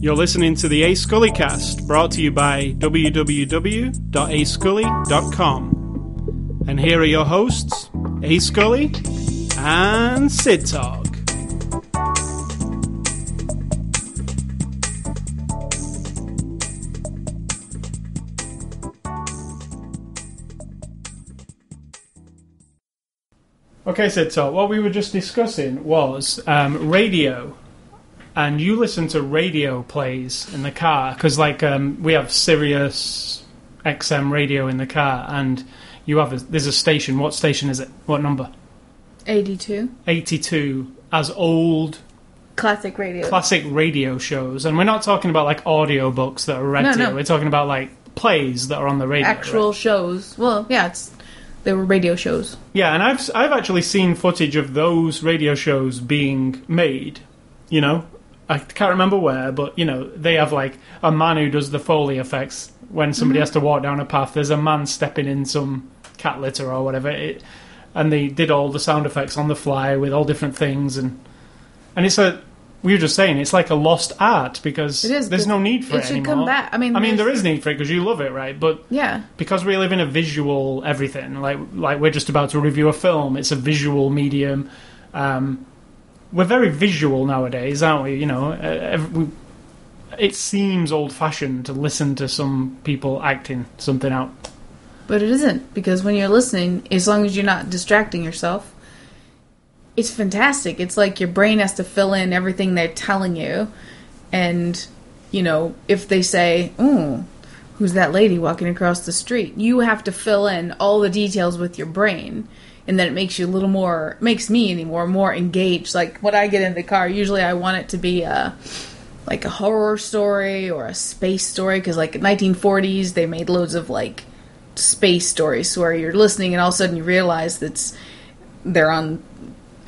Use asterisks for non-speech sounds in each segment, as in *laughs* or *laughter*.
You're listening to the A Scully cast, brought to you by www.ascully.com. And here are your hosts, A Scully and Sid Talk. Okay, Sid Talk, what we were just discussing was um, radio and you listen to radio plays in the car because like um, we have Sirius XM radio in the car and you have a, there's a station what station is it what number 82. 82 as old Classic radio. classic radio shows and we're not talking about like audio books that are read No, to no. we're talking about like plays that are on the radio Actual right? shows. Well, yeah, it's they were radio shows. yeah and I've I've actually seen footage of those radio shows being made you know? I can't remember where but you know they have like a man who does the foley effects. When somebody mm-hmm. has to walk down a path there's a man stepping in some cat litter or whatever. It, and they did all the sound effects on the fly with all different things and and it's a we were just saying it's like a lost art because is, there's no need for it it, should anymore. come back. I mean, I mean there's- need for it because you love it right but Yeah. because we live in a visual everything like like we're just about to review a film it's a visual medium um, we're very visual nowadays aren't we you know uh, ev- we, it seems old fashioned to listen to some people acting something out But it isn't because when you're listening, as long as you're not distracting yourself, it's fantastic. It's like your brain has to fill in everything they're telling you, and you know if they say, "Oh, who's that lady walking across the street?" You have to fill in all the details with your brain, and then it makes you a little more makes me anymore more engaged. Like when I get in the car, usually I want it to be a like a horror story or a space story because like 1940s they made loads of like space stories where you're listening and all of a sudden you realize that's they're on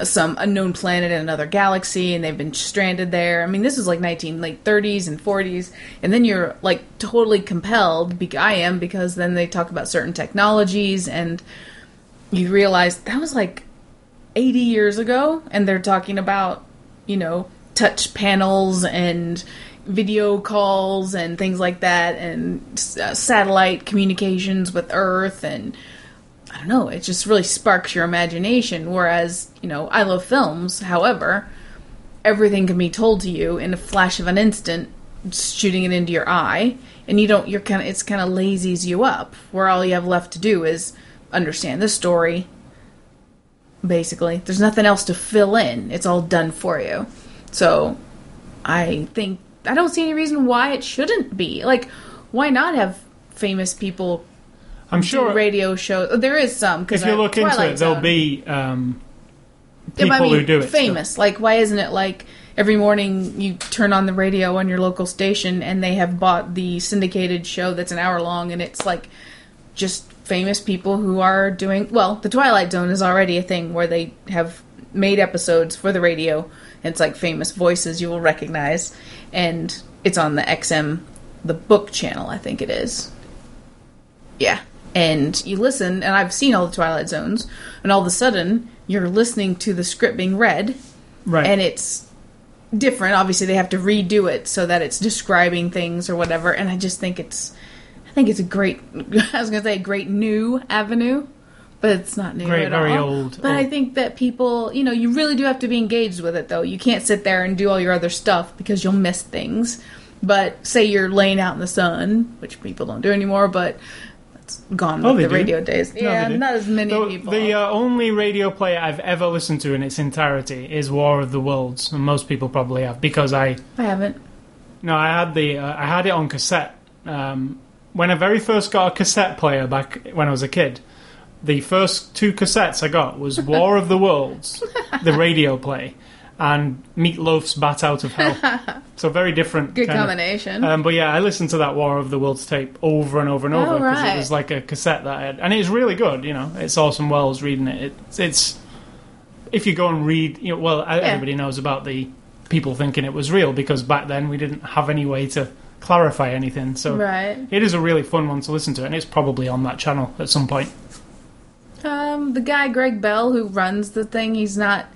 some unknown planet in another galaxy and they've been stranded there. I mean, this is like 19 like 30s and 40s, and then you're like totally compelled. Be- I am because then they talk about certain technologies and you realize that was like 80 years ago, and they're talking about you know touch panels and video calls and things like that and uh, satellite communications with earth and I don't know, it just really sparks your imagination. Whereas, you know, I love films, however, everything can be told to you in a flash of an instant, shooting it into your eye, and you don't, you're kind of, it's kind of lazies you up, where all you have left to do is understand the story, basically. There's nothing else to fill in, it's all done for you. So, I think, I don't see any reason why it shouldn't be. Like, why not have famous people i'm sure radio shows. There is some. if you I- look into Twilight it there'll be um, people I mean, who do it still. famous. Like, why isn't it like every morning you turn on the radio on your local station and they have bought the syndicated show that's an hour long and it's like just famous people who are doing well. The Twilight Zone is already a thing where they have made episodes for the radio. And it's like famous voices you will recognize, and it's on the XM, the book channel, I think it is. Yeah. And you listen, and I've seen all the Twilight Zones, and all of a sudden you're listening to the script being read, right and it's different. Obviously, they have to redo it so that it's describing things or whatever. And I just think it's, I think it's a great. *laughs* I was gonna say a great new avenue, but it's not new Great, at very all. old- But I think that people, you know, you really do have to be engaged with it though. You can't sit there and do all your other stuff because you'll miss things. But say you're laying out in the sun, which people don't do anymore, but gone Oh, with the do. radio days. No, yeah, not as many the, people. the uh, only radio play I've ever listened to in its entirety is War of the Worlds, and most people probably have because I I haven't. no, I had the uh, I had it on cassette um, when I very first got a cassette player back when I was a kid. The first two cassettes I got was *laughs* War of the Worlds, the radio play, and Meatloaf's Bat Out of Hell. *laughs* So very different. Good combination. um, but yeah, I listened to that War of the Worlds tape over and over and over Oh, because right. it was like a cassette that I had, and it's really good. You know, it's Orson Welles reading it. It's, it's if you go and read, you know, well, everybody knows about the people thinking it was real because back then we didn't have any way to clarify anything. So right. it is a really fun one to listen to, and it's probably on that channel at some point. Um, the guy Greg Bell who runs the thing, he's not.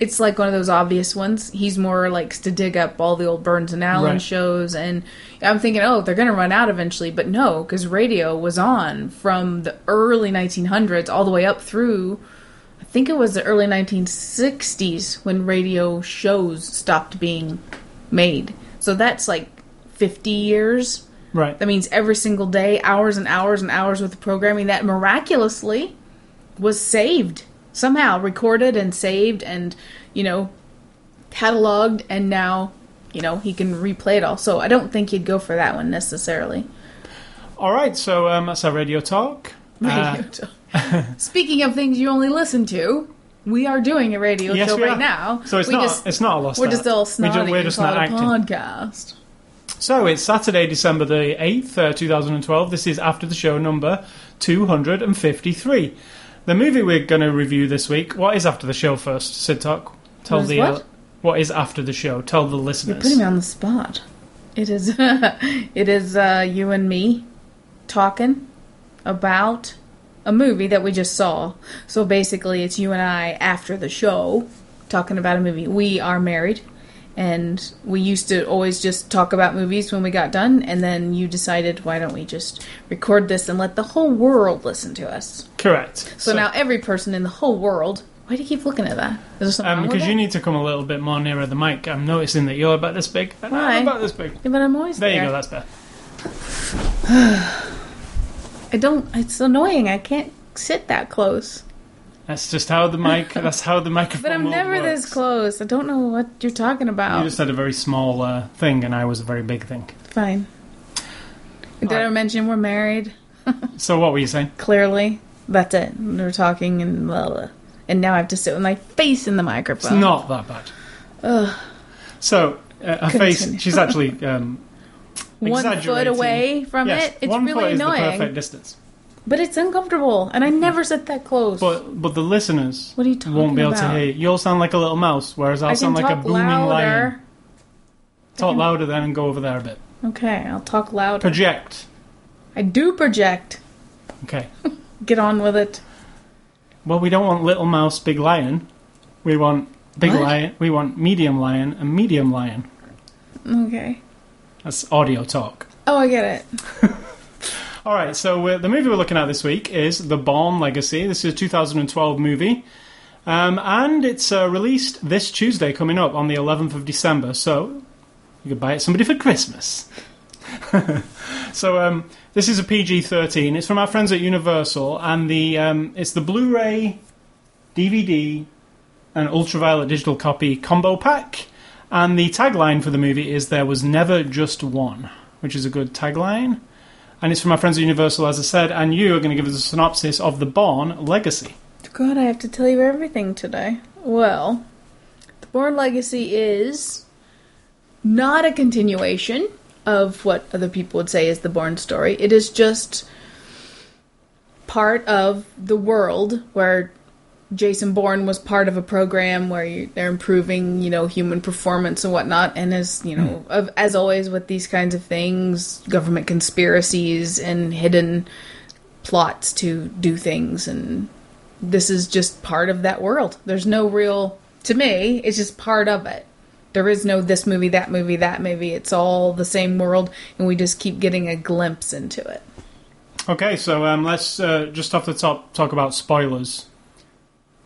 It's like one of those obvious ones. He's more likes to dig up all the old Burns and Allen Right. shows, and I'm thinking, oh, they're gonna run out eventually. But no, because radio was on from the early 1900s all the way up through. I think it was the early 1960s when radio shows stopped being made. So that's like 50 years. Right. That means every single day, hours and hours and hours with programming that miraculously was saved somehow, recorded and saved, and you know, cataloged, and now you know he can replay it all. So I don't think he'd go for that one necessarily. All right. So um, that's our radio talk. Uh, *laughs* Radio show. Speaking of things you only listen to, we are doing a radio Yes, show right are. now. so it's we not. Just, it's not a lost. we're just all We snotty We're just call not acting. podcast. So it's Saturday, December the 8th, uh, 2012. This is after the show number 253. The movie we're going to review this week, what is after the show first? Sid Talk. Tell the what? uh, what is after the show? Tell the listeners. You're putting me on the spot. It is *laughs* it is uh, you and me talking about a movie that we just saw. So basically, it's you and I after the show talking about a movie. We are married, and we used to always just talk about movies when we got done. And then you decided, why don't we just record this and let the whole world listen to us? Correct. So, now every person in the whole world. Why do you keep looking at that? Is there something um, because you need to come a little bit more nearer the mic. I'm noticing that you're about this big. And Why? I'm about this big. Yeah, but I'm always There there. you go. That's better. *sighs* I don't. It's annoying. I can't sit that close. That's just how the mic. *laughs* that's how the microphone. But I'm never this close. I don't know what you're talking about. You just had a very small uh, thing, and I was a very big thing. Fine. Did I Alright. mention we're married? *laughs* So what were you saying? Clearly, that's it. We're talking and blah, blah. and now I have to sit with my face in the microphone. It's not that bad. Ugh. So uh, her face. She's actually um, *laughs* one foot away from yes, it. It's one really foot is the annoying, perfect distance. But it's uncomfortable, and I never sit that close. But but the listeners what are you talking won't be able about? to hear. you. You'll sound like a little mouse, whereas I'll I sound like a booming lion. Talk can- louder then and go over there a bit. Okay, I'll talk louder. Project. I do project. Okay. *laughs* Get on with it. Well, we don't want little mouse, big lion. We want big What? lion. We want medium lion and medium lion. Okay. That's audio talk. Oh, I get it. *laughs* All right, so uh, the movie we're looking at this week is The Bourne Legacy. This is a 2012 movie, um, and it's uh, released this Tuesday, coming up on the 11th of December. So you could buy it somebody for Christmas. *laughs* so um, this is a PG-13. It's from our friends at Universal, and the um, it's the Blu-ray, DVD, and ultraviolet digital copy combo pack. And the tagline for the movie is "There was never just one," which is a good tagline and it's from our friends at Universal, as I said, and you are going to give us a synopsis of the Bourne Legacy. God, I have to tell you everything today. Well, The Bourne Legacy is not a continuation of what other people would say is the Bourne story. It is just part of the world where Jason Bourne was part of a program where you, they're improving, you know, human performance and whatnot. And as you know, of, as always with these kinds of things, government conspiracies and hidden plots to do things and this is just part of that world. There's no real to me, it's just part of it. There is no this movie, that movie, that movie. It's all the same world and we just keep getting a glimpse into it. Okay, so um, let's uh, just off the top talk about spoilers.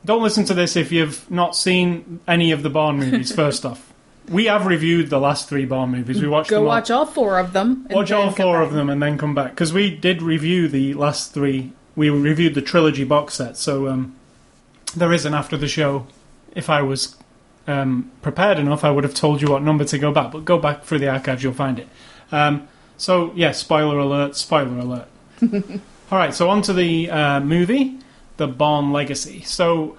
Don't listen to this if you've not seen any of the Bourne movies. *laughs* First off, we have reviewed the last three Bourne movies. We watched Go them all. watch all four of them. and watch then all come four back. of them and then come back because we did review the last three. We reviewed the trilogy box set, so um, there is an after the show. If I was um, prepared enough, I would have told you what number to go back. But go back through the archives, you'll find it. Um, so yeah, spoiler alert! Spoiler alert! *laughs* all right, so on to the uh, movie, The Bourne Legacy. So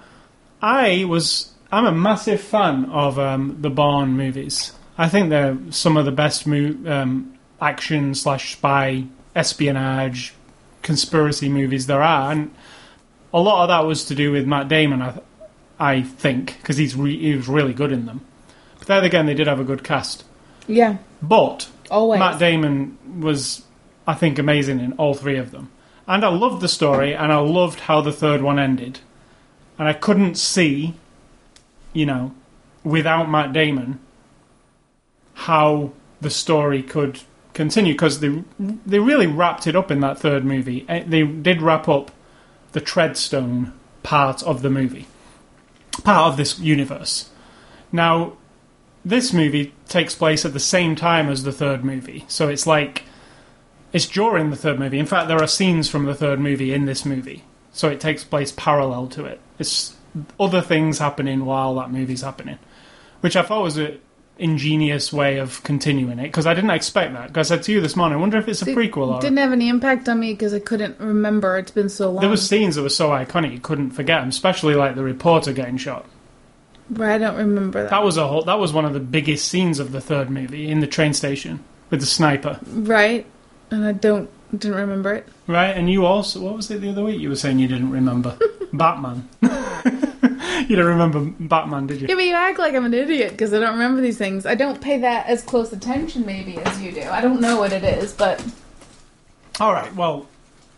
I was I'm a massive fan of um, the Bourne movies. I think they're some of the best mo- um, action slash spy espionage conspiracy movies there are, and a lot of that was to do with Matt Damon. I, th- I think because he's re- he was really good in them. But then again, they did have a good cast. Yeah, But always. Matt Damon was, I think, amazing in all three of them. And I loved the story, and I loved how the third one ended. And I couldn't see, you know, without Matt Damon, how the story could continue because they they really wrapped it up in that third movie. Eh, They did wrap up the Treadstone part of the movie, part of this universe. Now, this movie takes place at the same time as the third movie, so it's like it's during the third movie. In fact, there are scenes from the third movie in this movie, so it takes place parallel to it. It's other things happening while that movie's happening, which I thought was a ingenious way of continuing it because I didn't expect that. Because I said to you this morning, I wonder if it's a prequel or it Didn't have any impact on me because I couldn't remember. It's been so long. there were scenes that were so iconic you couldn't forget them, especially like the reporter getting shot. Right, I don't remember that. That was a whole. That was one of the biggest scenes of the third movie in the train station with the sniper, Right, and I don't didn't remember it. right? And you also, what was it the other week? You were saying you didn't remember *laughs* Batman. *laughs* you don't remember Batman, did you? Yeah, but you act like I'm an idiot because I don't remember these things. I don't pay that as close attention maybe as you do. I don't know what it is, but All right. Well,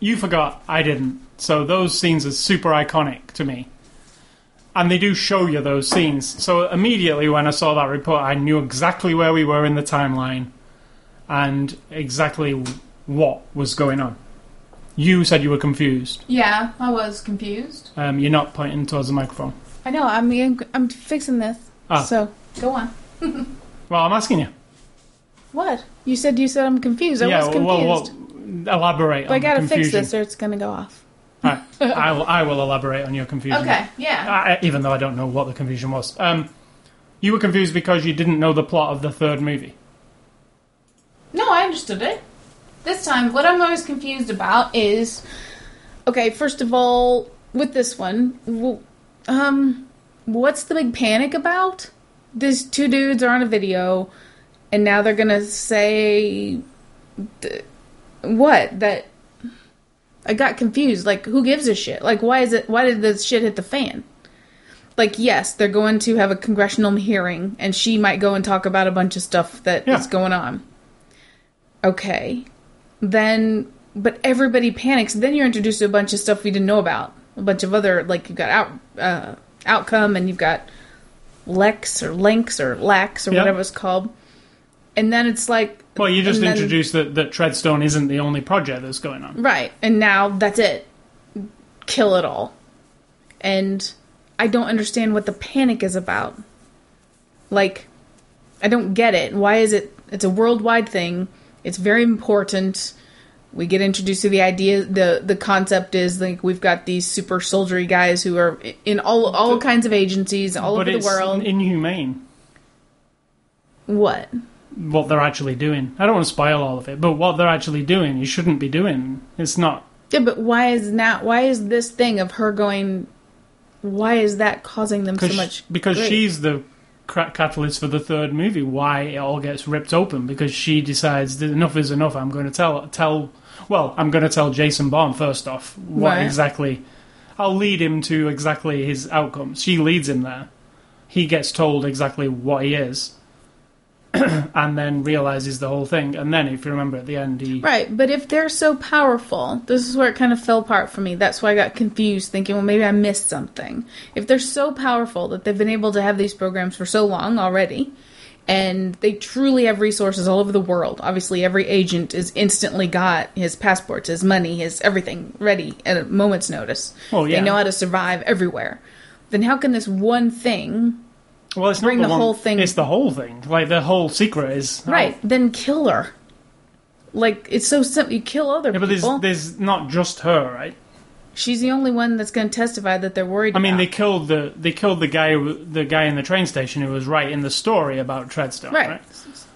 you forgot. I didn't. So those scenes are super iconic to me. And they do show you those scenes. So immediately when I saw that report, I knew exactly where we were in the timeline and exactly what was going on. You said you were confused. yeah, I was confused. Um, you're not pointing towards the microphone. I know. I'm I'm fixing this. Ah. So go on. *laughs* Well, I'm asking you. What you said? You said I'm confused. I yeah. was confused. Well, well, elaborate but I gotta fix this, or it's gonna go off. Right. *laughs* I will. I will elaborate on your confusion. Okay, yeah. Uh, even though I don't know what the confusion was. Um, you were confused because you didn't know the plot of the third movie. No, I understood it. This time, what I'm always confused about is okay. First of all, with this one, um, what's the big panic about? These two dudes are on a video, and now they're gonna say th- what that. I got confused. Like, who gives a shit? Like, why is it? Why did this shit hit the fan? Like, yes, they're going to have a congressional hearing, and she might go and talk about a bunch of stuff that is Yeah. going on. Okay, then, but everybody panics. Then you're introduced to a bunch of stuff we didn't know about. A bunch of other, like you've got out uh, outcome, and you've got Lex or Lynx or Lax or Yeah. whatever it's called. And then it's like, Well, you just and then- introduced that, that Treadstone isn't the only project that's going on. Right. And now that's it. Kill it all. And I don't understand what the panic is about. Like, I don't get it. Why is it? It's a worldwide thing. It's very important. We get introduced to the idea. the The concept is like we've got these super soldiery guys who are in all all kinds of agencies all but over the it's world. inhumane what? what they're actually doing. I don't want to spoil all of it, but what they're actually doing, you shouldn't be doing. It's not. Yeah, but why is now? Why is this thing of her going? Why is that causing them so much? because grief? she's the catalyst for the third movie. Why it all gets ripped open because she decides that enough is enough. I'm going to tell tell. Well, I'm going to tell Jason Bourne first off what Right. exactly. I'll lead him to exactly his outcomes. She leads him there. He gets told exactly what he is, *clears throat* and then realizes the whole thing. And then, if you remember at the end, he Right, but if they're so powerful, this is where it kind of fell apart for me. That's why I got confused, thinking, well, maybe I missed something. If they're so powerful that they've been able to have these programs for so long already, and they truly have resources all over the world, obviously every agent is instantly got his passports, his money, his everything ready at a moment's notice. Oh, yeah. They know how to survive everywhere. Then how can this one thing, Well, it's Bring not the one- whole thing- It's the whole thing. Like the whole secret is right, then kill her? Like, it's so simple. You kill other Yeah, but there's people. there's not just her, right? She's the only one that's going to testify that they're worried. I mean, they killed the they killed the guy the guy in the train station who was right in the story about Treadstone, right, right?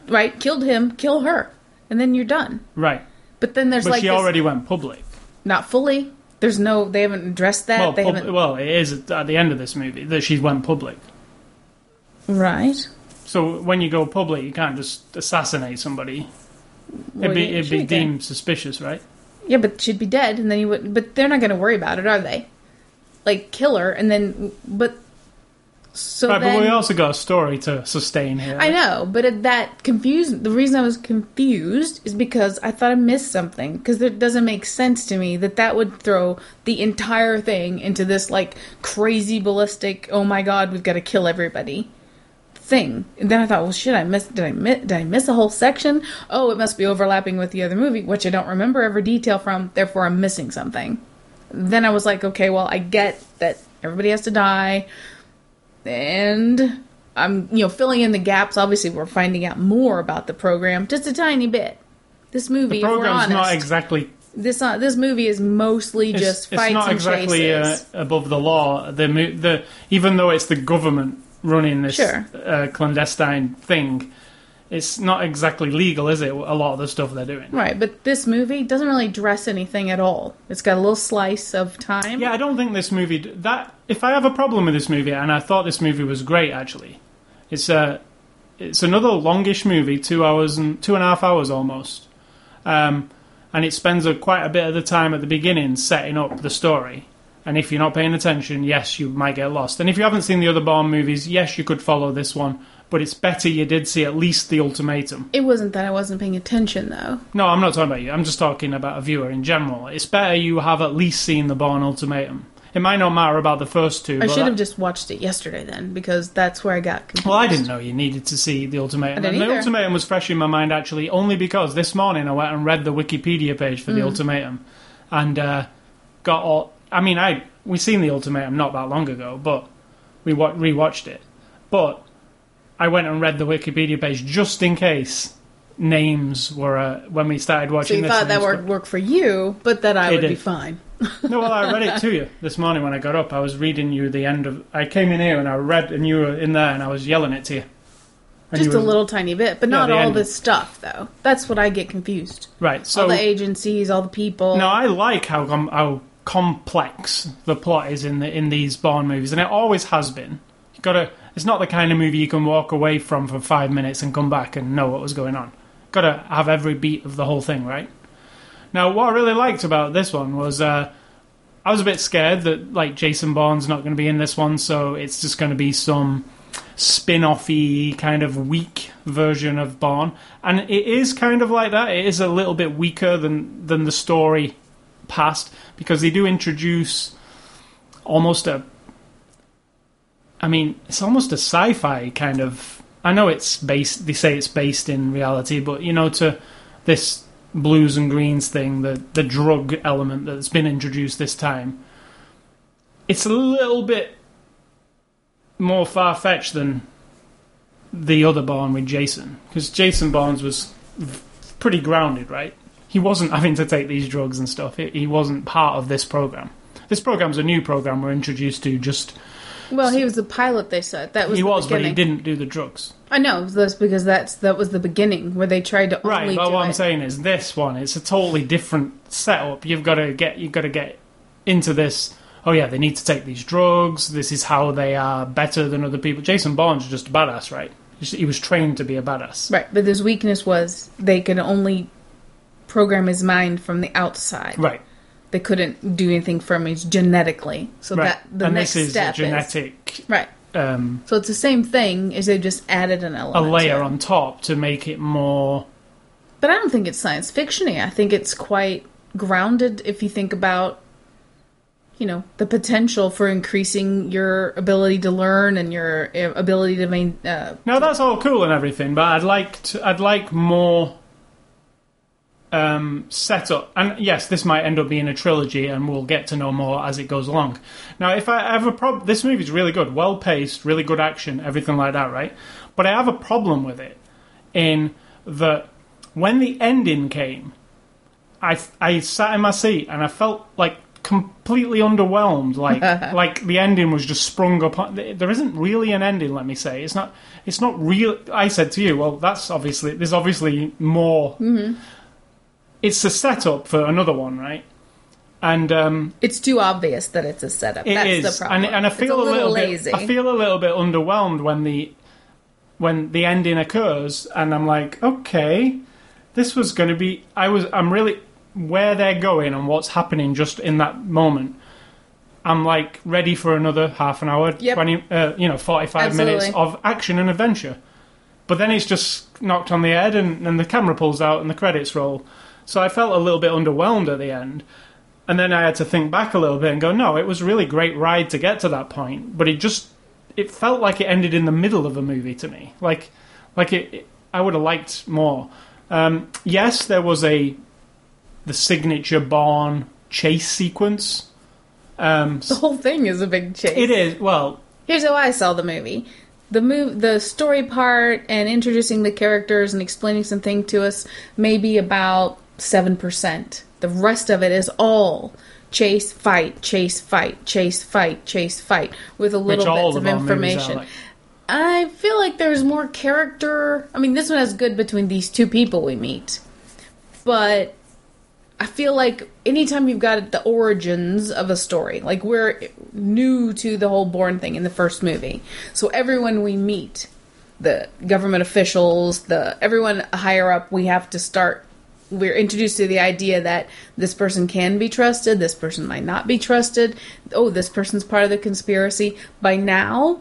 right, killed him, kill her, and then you're done. Right. But then there's But like she this- already went public. not fully. There's no, they haven't addressed that. Well, they pub- haven't. well, it is at the end of this movie that she went public. Right. So when you go public, you can't just assassinate somebody. Well, it'd be, it'd be you can. deemed suspicious, right? Yeah, but she'd be dead, and then you would. But they're not going to worry about it, are they? Like kill her, and then but So right, then, but we also got a story to sustain here. I know, but it, that confused. The reason I was confused is because I thought I missed something. Because it doesn't make sense to me that that would throw the entire thing into this like crazy ballistic. Oh my god, we've got to kill everybody thing. And then I thought, well, shit, I missed. Did I miss? Did I miss a whole section? Oh, it must be overlapping with the other movie, which I don't remember every detail from. Therefore, I'm missing something. Then I was like, okay, well, I get that everybody has to die and I'm you know filling in the gaps. Obviously, we're finding out more about the program, just a tiny bit. This movie, the program's honest, not exactly. this uh, this movie is mostly It's, just it's fights not and exactly uh, above the law. The the even though it's the government running this Sure. uh, clandestine thing, it's not exactly legal, is it? A lot of the stuff they're doing. Right, but this movie doesn't really dress anything at all. It's got a little slice of time. Yeah, I don't think this movie that. If I have a problem with this movie, and I thought this movie was great, actually, it's a it's another longish movie, two hours and two and a half hours almost, um, and it spends a, quite a bit of the time at the beginning setting up the story. And if you're not paying attention, yes, you might get lost. And if you haven't seen the other Bourne movies, yes, you could follow this one, but it's better you did see at least the ultimatum. It wasn't that I wasn't paying attention though. No, I'm not talking about you. I'm just talking about a viewer in general. It's better you have at least seen the Bourne ultimatum. It might not matter about the first two. I should that- have just watched it yesterday then, because that's where I got confused. Well, I didn't know you needed to see the ultimatum. And the ultimatum was fresh in my mind actually only because this morning I went and read the Wikipedia page for Mm. the ultimatum, and uh, got all. I mean, I we seen the ultimatum not that long ago, but we wa- rewatched it. But I went and read the Wikipedia page just in case names were uh, when we started watching. So you this thought that would were- work for you, but that I would be fine. *laughs* No, well, I read it to you *laughs* this morning when I got up. I was reading you the end of. I came in here and I read, and you were in there, and I was yelling it to you. And Just you a little tiny bit, but not the all ending. this stuff though. That's what I get confused. Right. So all the agencies, all the people. no, I like how how complex the plot is in the in these Bond movies, and it always has been. You gotta. It's not the kind of movie you can walk away from for five minutes and come back and know what was going on. Gotta have every beat of the whole thing, right? Now, what I really liked about this one was uh, I was a bit scared that like Jason Bourne's not going to be in this one, so it's just going to be some spin-offy kind of weak version of Bourne, and it is kind of like that. It is a little bit weaker than than the story past because they do introduce almost a. I mean, it's almost a sci-fi kind of. I know it's based. They say it's based in reality, but you know, to this blues and greens thing, the the drug element that's been introduced this time, it's a little bit more far fetched than the other Bourne with Jason, because Jason Bourne's was pretty grounded, right? He wasn't having to take these drugs and stuff. He, wasn't part of this program. This program's a new program we're introduced to. Just Well, he was a pilot. They said that was he the was, but beginning. he didn't do the drugs. I know that's because that's that was the beginning where they tried to Right, only but what it. I'm saying is this one, it's a totally different setup. You've got to get you've got to get into this. Oh yeah, they need to take these drugs. This is how they are better than other people. Jason Bourne's just a badass, right? He was trained to be a badass. Right, but his weakness was they could only program his mind from the outside. Right, They couldn't do anything from his genetically. So right. that the and next this is a step is genetic right. um, So it's the same thing as they've just added an element. a layer on top to make it more. But I don't think it's science fictiony. I think it's quite grounded if you think about you know the potential for increasing your ability to learn and your uh, ability to main uh, Now that's all cool and everything, but I'd like to, I'd like more um, setup. And yes, this might end up being a trilogy, and we'll get to know more as it goes along. Now, if I have a problem, this movie's really good, well paced, really good action, everything like that, right? But I have a problem with it in that when the ending came, I I sat in my seat and I felt like completely underwhelmed. Like *laughs* like the ending was just sprung up. on- There isn't really an ending. Let me say it's not. It's not real. I said to you, well, that's obviously there's obviously more. It's a setup for another one, right? And um, it's too obvious that it's a setup. it That's is, the problem. and and I It's feel a little, bit. I feel a little bit underwhelmed when the when the ending occurs, and I'm like, okay, this was going to be. I was. I'm really where they're going and what's happening just in that moment. I'm like ready for another half an hour, Yep. twenty, uh, you know, forty-five minutes of action and adventure. But then it's just knocked on the head, and, and the camera pulls out, and the credits roll. So I felt a little bit underwhelmed at the end. And then I had to think back a little bit and go, no, it was a really great ride to get to that point, but it just it felt like it ended in the middle of a movie to me. Like like it, it- I would have liked more. Um, yes, there was a the signature Bourne chase sequence. Um, The whole thing is a big chase. it is well, Here's how I saw the movie. The move, the story part, and introducing the characters and explaining something to us, maybe about seven percent. The rest of it is all chase, fight, chase, fight, chase, fight, chase, fight, with a little all bits of of our movies are information. like. I feel like there's more character. I mean, this one has good between these two people we meet, but I feel like anytime you've got the origins of a story, like we're new to the whole Bourne thing in the first movie, so everyone we meet, the government officials, the everyone higher up, we have to start. We're introduced to the idea that this person can be trusted, this person might not be trusted. Oh, this person's part of the conspiracy. By now,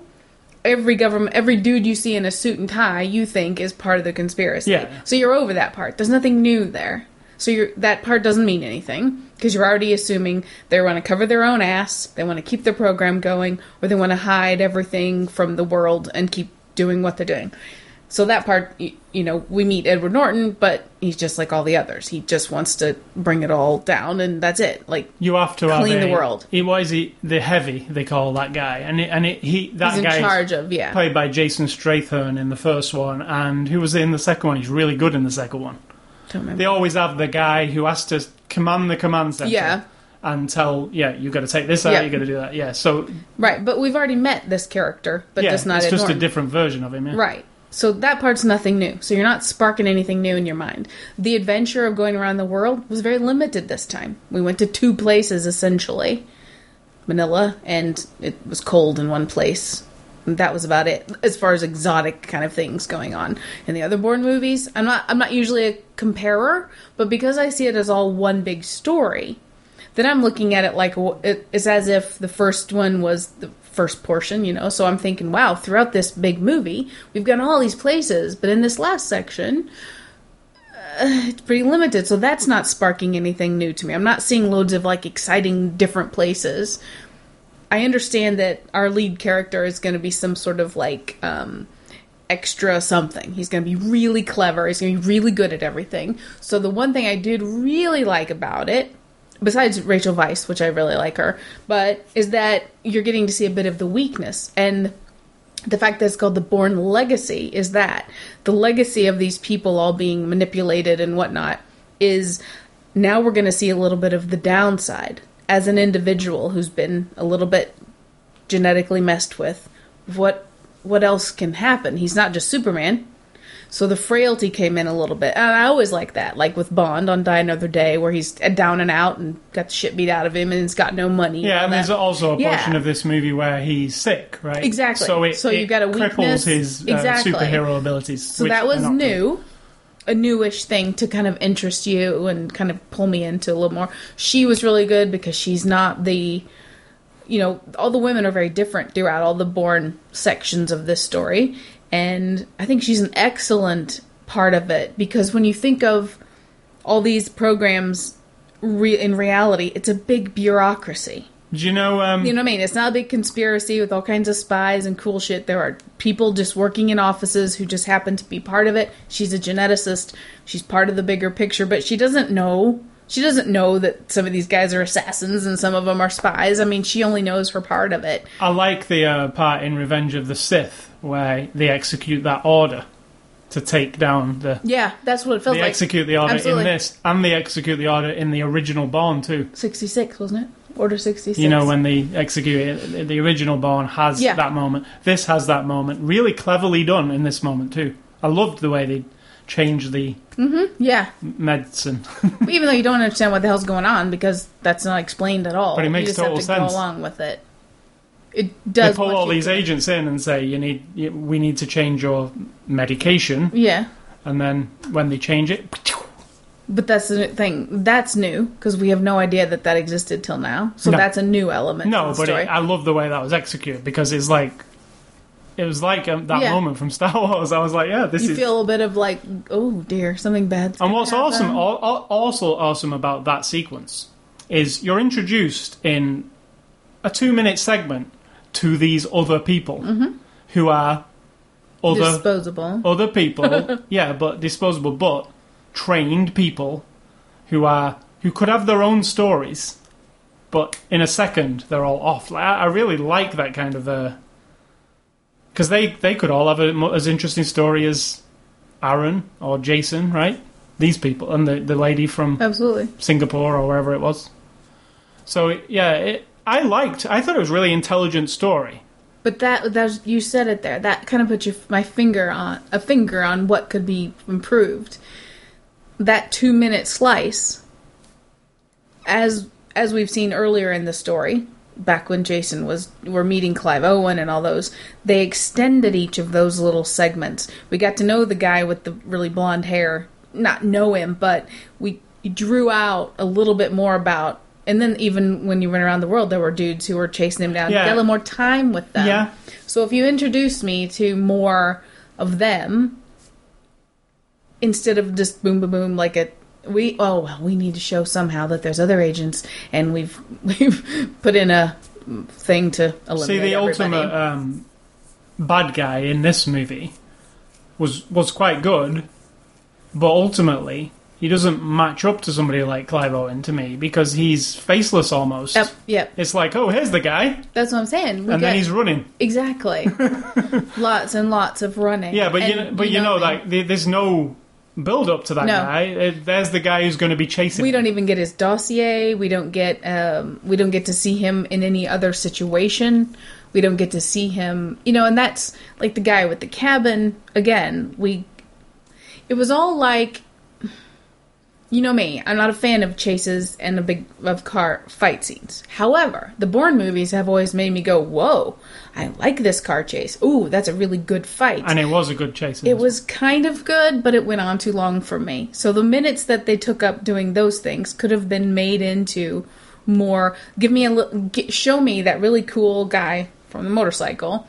every government, every dude you see in a suit and tie, you think is part of the conspiracy. Yeah. So you're over that part. There's nothing new there. So you're, that part doesn't mean anything because you're already assuming they want to cover their own ass, they want to keep their program going, or they want to hide everything from the world and keep doing what they're doing. So that part, you know, we meet Edward Norton, but he's just like all the others. He just wants to bring it all down, and that's it. Like You have to have Clean the world. He was he the heavy they call that guy, and it, and it, he that he's in guy charge of, yeah. played by Jason Strathairn in the first one, and who was in the second one. He's really good in the second one. They always have the guy who has to command the command center. Yeah. And tell, yeah, you got to take this out, Yeah. you got to do that. Yeah. So, Right, but we've already met this character, but yeah, just not it's just Norton. a different version of him. Yeah. Right. So that part's nothing new. So you're not sparking anything new in your mind. The adventure of going around the world was very limited this time. We went to two places essentially. Manila and it was cold in one place. That was about it as far as exotic kind of things going on. In the other Bourne movies, I'm not I'm not usually a comparer, but because I see it as all one big story, then I'm looking at it like it's as if the first one was the first portion, you know. So I'm thinking, wow, throughout this big movie, we've got all these places, but in this last section, uh, it's pretty limited. So that's not sparking anything new to me. I'm not seeing loads of like exciting different places. I understand that our lead character is going to be some sort of like um, extra something. He's going to be really clever. He's going to be really good at everything. So the one thing I did really like about it, besides Rachel Weisz, which I really like her, but is that you're getting to see a bit of the weakness and the fact that it's called the Bourne Legacy is that the legacy of these people all being manipulated and whatnot is now we're going to see a little bit of the downside as an individual who's been a little bit genetically messed with. What what else can happen? He's not just Superman. So the frailty came in a little bit. And I always like that, like with Bond on Die Another Day, where he's down and out and got the shit beat out of him and he's got no money. Yeah, all and there's also a Yeah. portion of this movie where he's sick, right? Exactly. So it, So it you've got a cripples his uh, Exactly. superhero abilities. So that was not good. new, a newish thing to kind of interest you and kind of pull me into a little more. She was really good because she's not the, you know, all the women are very different throughout all the Bourne sections of this story, and I think she's an excellent part of it because when you think of all these programs. Re- in reality, it's a big bureaucracy. Do you know? Um, You know what I mean? It's not a big conspiracy with all kinds of spies and cool shit. There are people just working in offices who just happen to be part of it. She's a geneticist. She's part of the bigger picture, but she doesn't know. She doesn't know that some of these guys are assassins and some of them are spies. I mean, she only knows her part of it. I like the uh, part in Revenge of the Sith where they execute that order to take down the. Yeah, that's what it feels They like. execute the order Absolutely. in this, and they execute the order in the original Bourne too. 66, wasn't it? Order 66. You know, when they execute it, the original Bourne has Yeah. that moment. This has that moment. Really cleverly done in this moment too. I loved the way they changed the mm-hmm, Yeah, medicine. *laughs* even though you don't understand what the hell's going on because that's not explained at all. But it makes you just total have to sense. go along with it. It does. they pull all these agents in and say, "You need, you, we need to change your medication," Yeah. and then when they change it, But that's the thing. That's new because we have no idea that that existed till now. So No. that's a new element. No, but it, I love the way that was executed because it's like it was like um, that Yeah. moment from Star Wars. I was like, yeah, this you is. You feel a bit of like, oh dear, something bad. and what's awesome, happen. al- al- also awesome about that sequence is you're introduced in a two-minute segment to these other people who are other disposable. other people, *laughs* yeah, but disposable, but trained people who are who could have their own stories, but in a second they're all off. Like, I, I really like that kind of uh because they they could all have a, as interesting story as Aaron or Jason, right? These people and the the lady from Absolutely. Singapore or wherever it was. So yeah, it, I liked. I thought it was a really intelligent story. But that that's you said it there. That kind of put your, my finger on a finger on what could be improved. That two minute slice, as as we've seen earlier in the story, back when Jason was were meeting Clive Owen and all those, they extended each of those little segments. We got to know the guy with the really blonde hair, not know him, but we drew out a little bit more about. And then even when you went around the world, there were dudes who were chasing him down. Yeah. Got a little more time with them. Yeah. So if you introduce me to more of them instead of just boom boom boom like a we oh well we need to show somehow that there's other agents and we've *laughs* we've put in a thing to eliminate See, the everybody. ultimate um, bad guy in this movie was was quite good, but ultimately he doesn't match up to somebody like Clive Owen to me because he's faceless almost. Yep, yep. It's like, oh, here's the guy, That's what I'm saying. We and then he's running. exactly *laughs* lots and lots of running. Yeah, but you know, but you know, me, like there's no build up to that No. guy. Uh, There's the guy who's going to be chasing. we him. don't even get his dossier. We don't get um, we don't get to see him in any other situation. We don't get to see him, you know, and that's like the guy with the cabin. Again, we it was all like you know me. I'm not a fan of chases and a big of car fight scenes. However, the Bourne movies have always made me go, "Whoa, I like this car chase. Ooh, that's a really good fight." and it was a good chase. It was kind of good, but it went on too long for me. So the minutes that they took up doing those things could have been made into more. Give me a get, show me that really cool guy from the motorcycle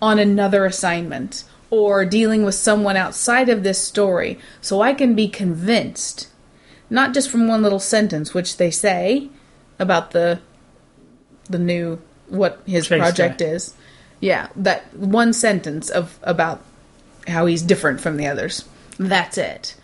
on another assignment or dealing with someone outside of this story, so I can be convinced, not just from one little sentence, which they say about the the new what his Chase project guy. is. Yeah, that one sentence of about how he's different from the others. That's it.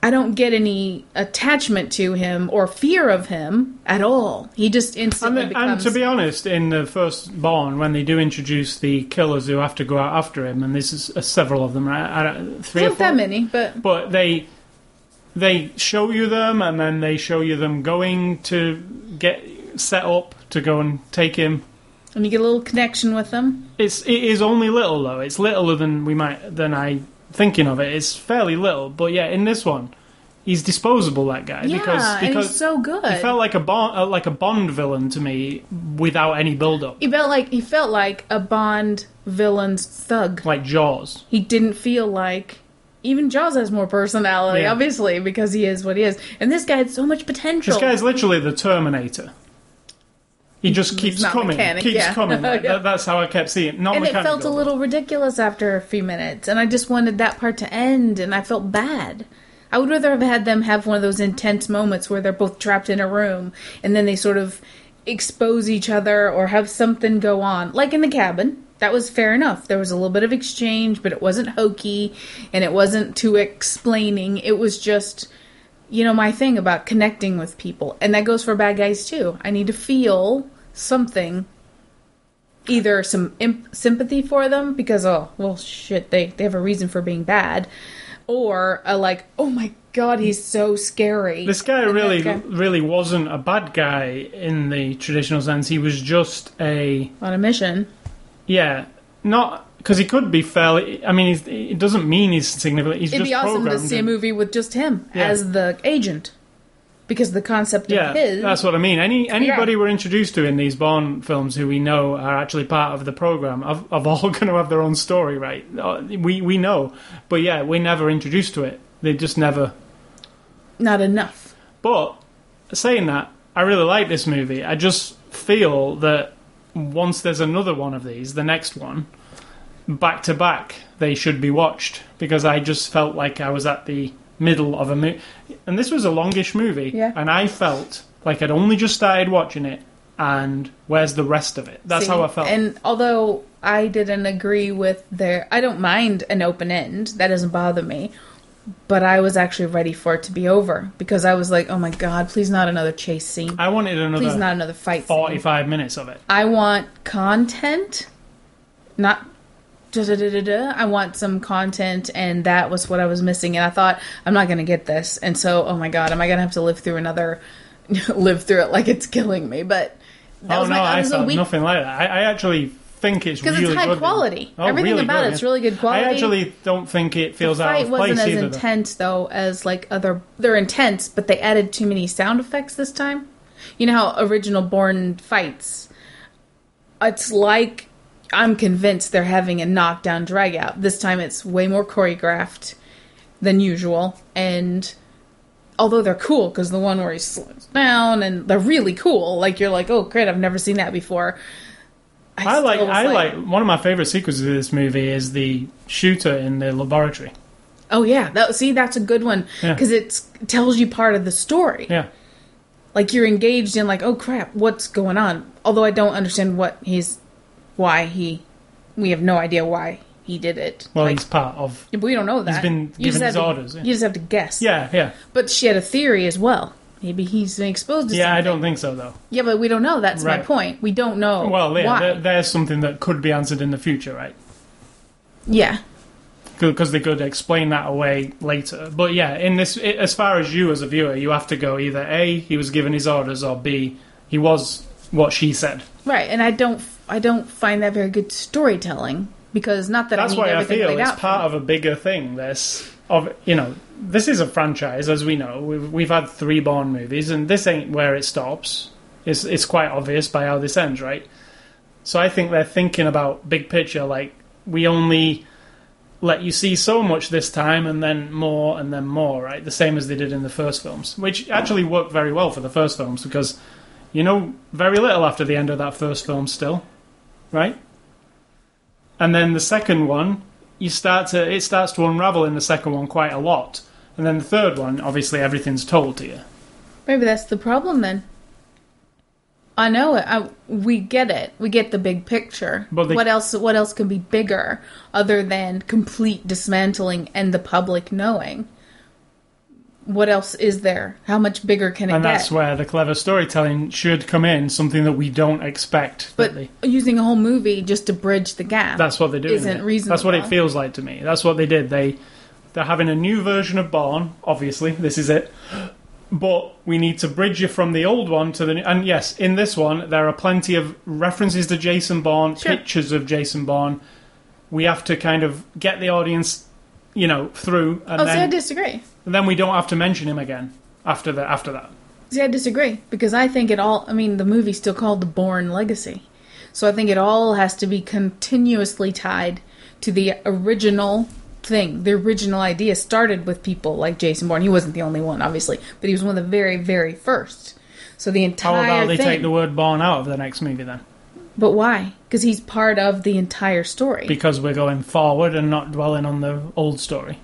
I don't get any attachment to him or fear of him at all. He just And, instantly and becomes. to be honest, in the first Bourne, when they do introduce the killers who have to go out after him, and this is uh, several of them, right? I don't- Three or not four. that many, but But they they show you them, and then they show you them going to get set up to go and take him. and you get a little connection with them. It's it is only little though. It's littler than we might than I thinking of it. It's fairly little, but yeah, in this one, he's disposable. That guy Yeah, because and because he's so good. he felt like a Bond uh, like a Bond villain to me without any build up, he felt like he felt like a Bond villain's thug. like Jaws. He didn't feel like even Jaws has more personality, Yeah. obviously, because he is what he is. And this guy had so much potential. This guy's literally the Terminator. He just keeps coming, mechanic, keeps yeah. coming. *laughs* Oh, yeah. that- that's how I kept seeing. it. Not and it felt a little ridiculous after a few minutes, and I just wanted that part to end, and I felt bad. I would rather have had them have one of those intense moments where they're both trapped in a room, and then they sort of expose each other or have something go on, like in the cabin. That was fair enough. There was a little bit of exchange, but it wasn't hokey, and it wasn't too explaining. It was just, you know, my thing about connecting with people, and that goes for bad guys too. I need to feel something either some imp- sympathy for them because oh well shit they they have a reason for being bad or a like oh my god he's so scary This guy And really, guy- really wasn't a bad guy in the traditional sense. He was just a on a mission yeah, not because he could be fairly. I mean, it doesn't mean he's significant. He's just programmed. it'd be awesome to see a movie with just him Yeah. as the agent because the concept Yeah, of his that's what I mean. Any anybody we're introduced to in these Bond films who we know are actually part of the program have all *laughs* going to have their own story, right? Uh, We we know, but yeah, we're never introduced to it. They just never not enough. But saying that, I really like this movie. I just feel that once there's another one of these, the next one, back to back, they should be watched because I just felt like I was at the middle of a movie. And this was a longish movie, Yeah. and I felt like I'd only just started watching it, and where's the rest of it? That's See, how I felt. And although I didn't agree with their, I don't mind an open end. That doesn't bother me. But I was actually ready for it to be over because I was like, oh my god, please not another chase scene. I wanted another Please not another fight scene. 45 minutes of it. I want content, not da da da. I want some content, and that was what I was missing. And I thought I'm not going to get this, and so oh my god, am I going to have to live through another, *laughs* live through it like it's killing me? But that oh was no, my I was a thought weak nothing like that. I, I actually think it's because really it's high good. quality. Oh, Everything really about good, it's yeah. really good quality. I actually don't think it feels the out fight of wasn't as either. though. intense though as like other. They're intense, but they added too many sound effects this time. You know how original Bourne fights. It's like I'm convinced they're having a knockdown drag out. This time it's way more choreographed than usual, and although they're cool because the one where he slows down and they're really cool. Like you're like, oh great, I've never seen that before. I like. I like one of my favorite sequences of this movie is the shooter in the laboratory. Oh yeah, that see that's a good one Yeah. because it tells you part of the story. Yeah, Like you're engaged in like, oh crap, what's going on? Although I don't understand what he's, why he, we have no idea why he did it. well, like, he's part of. But we don't know that. He's been You given his to- orders, yeah. You just have to guess. Yeah, yeah, But she had a theory as well. Maybe he's been exposed to. yeah. I don't think so though. Yeah, but we don't know. That's my point. We don't know. Well, yeah, there, there's something that could be answered in the future, right? yeah. Because they could explain that away later. But yeah, in this, as far as you as a viewer, you have to go either a he was given his orders, or b he was what she said. Right, and I don't. I don't find that very good storytelling because not that That's I need why I feel it's part of a bigger thing. This of you know, this is a franchise, as we know. We've, we've had three Bourne movies, and this ain't where it stops. It's it's quite obvious by how this ends, right? So I think they're thinking about big picture. Like we only let you see so much this time, and then more, and then more, right? The same as they did in the first films, which actually worked very well for the first films because you know very little after the end of that first film, still, right? And then the second one, you start to it starts to unravel in the second one quite a lot, and then the third one, obviously everything's told to you. Maybe that's the problem then. I know it. I, we get it. We get the big picture. But they- what else? What else can be bigger other than complete dismantling and the public knowing? What else is there? How much bigger can it And get? And that's where the clever storytelling should come in, something that we don't expect. but they, using a whole movie just to bridge the gap. that's what they do. isn't reasonable. That's what it feels like to me. That's what they did. They they're having a new version of Bourne. Obviously, this is it. But we need to bridge you from the old one to the new. And yes, in this one, there are plenty of references to Jason Bourne, Sure. pictures of Jason Bourne. We have to kind of get the audience, you know, through, and Oh, see, I then disagree. then we don't have to mention him again after the after that. See, I disagree because I think it all. I mean, the movie's still called The Bourne Legacy, so I think it all has to be continuously tied to the original thing. The original idea started with people like Jason Bourne. He wasn't the only one, obviously, but he was one of the very, very first. So the entire. How about they thing. take the word "Bourne" out of the next movie then? But why? Because he's part of the entire story. Because we're going forward and not dwelling on the old story.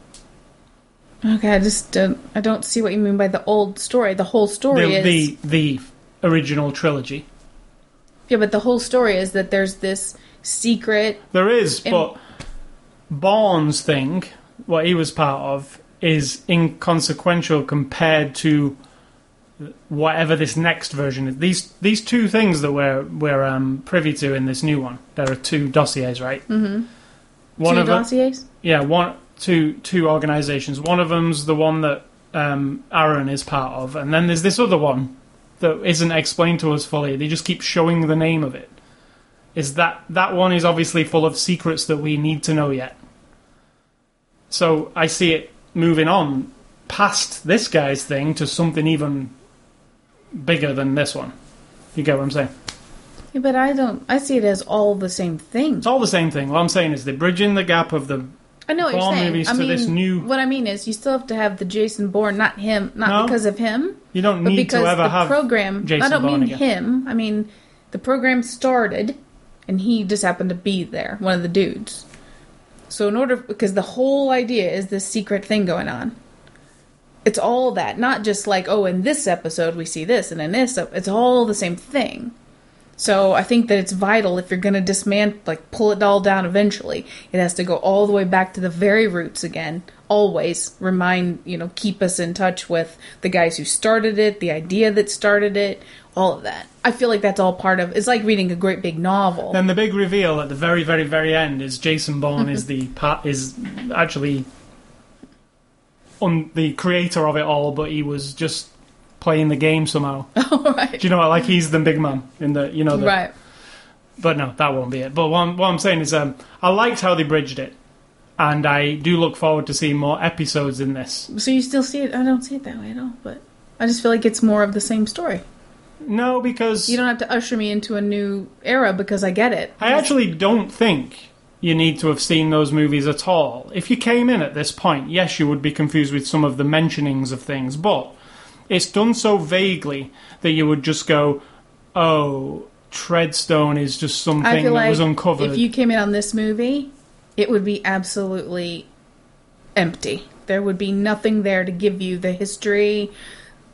okay, I just don't. I don't see what you mean by the old story. The whole story The, is the the original trilogy. yeah, but the whole story is that there's this secret There is, but Bourne's thing, what he was part of, is inconsequential compared to whatever this next version is. These these two things that we're we're um, privy to in this new one. There are two dossiers, right? Mm-hmm. One two of them, dossiers. yeah, one two two organisations. One of them's the one that um, Aaron is part of, and then there's this other one that isn't explained to us fully. They just keep showing the name of it. Is that that one is obviously full of secrets that we need to know yet. So I see it moving on past this guy's thing to something even bigger than this one. You get what I'm saying? Yeah, but I don't. I see it as all the same thing. It's all the same thing. What I'm saying is they're bridging the gap of the I know what you're Bourne saying. movies I to mean, this new- What I mean is, you still have to have the Jason Bourne, not him, not No. because of him, You don't but need because to ever the have program. Jason I don't Bourne mean again. him. I mean the program started, and he just happened to be there, one of the dudes. So in order, because the whole idea is this secret thing going on. It's all that, not just like, oh, in this episode we see this, and in this, it's all the same thing. So I think that it's vital if you're going to dismantle, like pull it all down eventually. It has to go all the way back to the very roots again. Always remind, you know, keep us in touch with the guys who started it, the idea that started it, all of that. I feel like that's all part of. It's like reading a great big novel. Then the big reveal at the very, very, very end is Jason Bourne is the part is actually on the creator of it all, but he was just playing the game somehow. *laughs* right. Do you know what? Like he's the big man in the you know the, Right. But no, that won't be it. But what I'm, what I'm saying is, um, I liked how they bridged it, and I do look forward to seeing more episodes in this. So you still see it? I don't see it that way at all. But I just feel like it's more of the same story. No, because You don't have to usher me into a new era because I get it. I actually don't think you need to have seen those movies at all. If you came in at this point, yes, you would be confused with some of the mentionings of things, but it's done so vaguely that you would just go, "Oh, Treadstone is just I something feel that like was uncovered." if you came in on this movie, it would be absolutely empty. There would be nothing there to give you the history,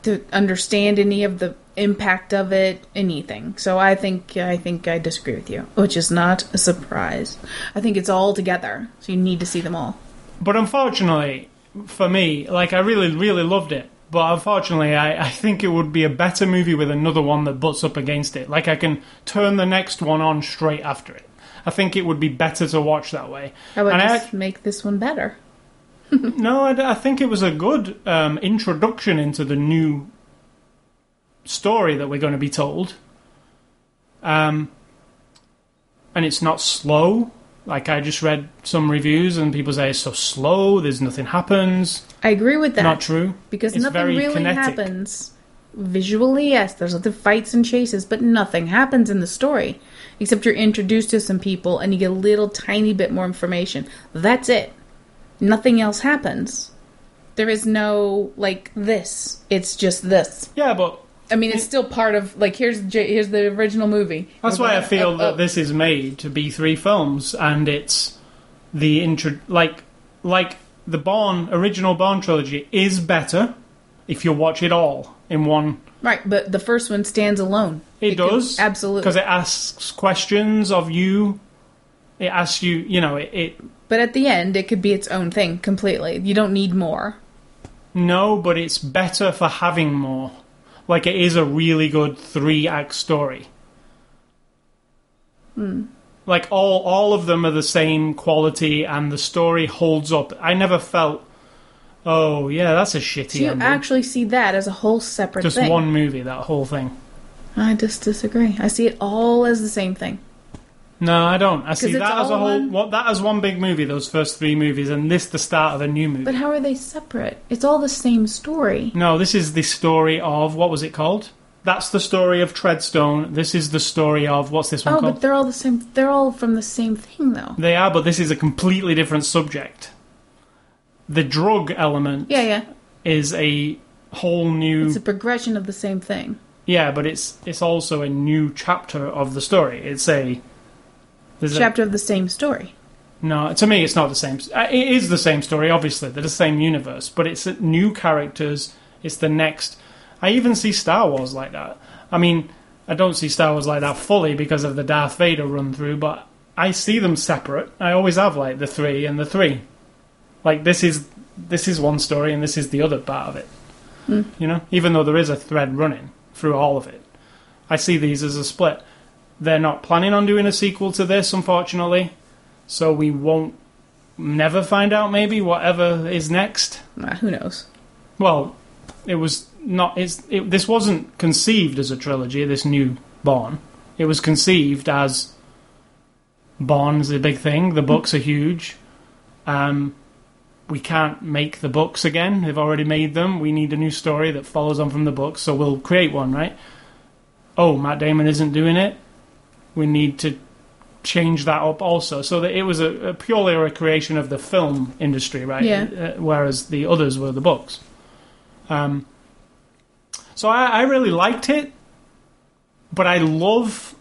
to understand any of the impact of it, anything. So I think I think I disagree with you, which is not a surprise. I think it's all together, so you need to see them all. But unfortunately, for me, like I really, really loved it. But unfortunately, I, I think it would be a better movie with another one that butts up against it. Like I can turn the next one on straight after it. I think it would be better to watch that way. How about And I just make this one better? *laughs* No, I, I think it was a good um, introduction into the new story that we're going to be told. Um, and it's not slow. Like I just read some reviews and people say it's so slow. There's nothing happens. I agree with that. Not true. because It's nothing really kinetic. happens visually yes there's other fights and chases but nothing happens in the story except you're introduced to some people and you get a little tiny bit more information that's it nothing else happens there is no like this it's just this Yeah, but i mean it's still part of like here's here's the original movie That's We're why I gonna- feel oh, that oh. this is made to be three films, and it's the intro like like the Bond original Bond trilogy is better if you watch it all in one. right but the first one stands alone It, can- does absolutely because it asks questions of you. It asks you, you know, it, it but at the end it could be its own thing completely you don't need more no, but it's better for having more. Like it is a really good three act story. Hmm. Like all all of them are the same quality and the story holds up. I never felt oh yeah, that's a shitty so you ending. actually see that as a whole separate Just thing one movie, that whole thing. I just disagree. I see it all as the same thing. No, I don't. I see it's that as a all whole one- what that as one big movie, those first three movies, and this the start of a new movie. But how are they separate? It's all the same story. No, this is the story of what was it called? That's the story of Treadstone. This is the story of what's this one Oh, called? Oh, but they're all the same. They're all from the same thing, though. They are, but this is a completely different subject. The drug element Yeah, yeah. is a whole new It's a progression of the same thing. yeah, but it's it's also a new chapter of the story. It's a there's a- Chapter of the same story. no, to me it's not the same. uh, It is the same story, obviously. They're the same universe, but it's new characters. It's the next. I even see Star Wars like that. I mean, I don't see Star Wars like that fully because of the Darth Vader run through, but I see them separate. I always have like the three and the three. Like this is this is one story and this is the other part of it. You know, even though there is a thread running through all of it, I see these as a split. They're not planning on doing a sequel to this, unfortunately, so we won't never find out. Maybe whatever is next. Ah, who knows? Well, it was not. It's it, this wasn't conceived as a trilogy. This new Bourne. It was conceived as Bourne is a big thing. The books are huge. Um, we can't make the books again. They've already made them. We need a new story that follows on from the books. So we'll create one, right? Oh, Matt Damon isn't doing it. We need to change that up also, so that it was a, a purely a recreation of the film industry, right? Yeah. Uh, whereas the others were the books. Um, so I, I really liked it, but I love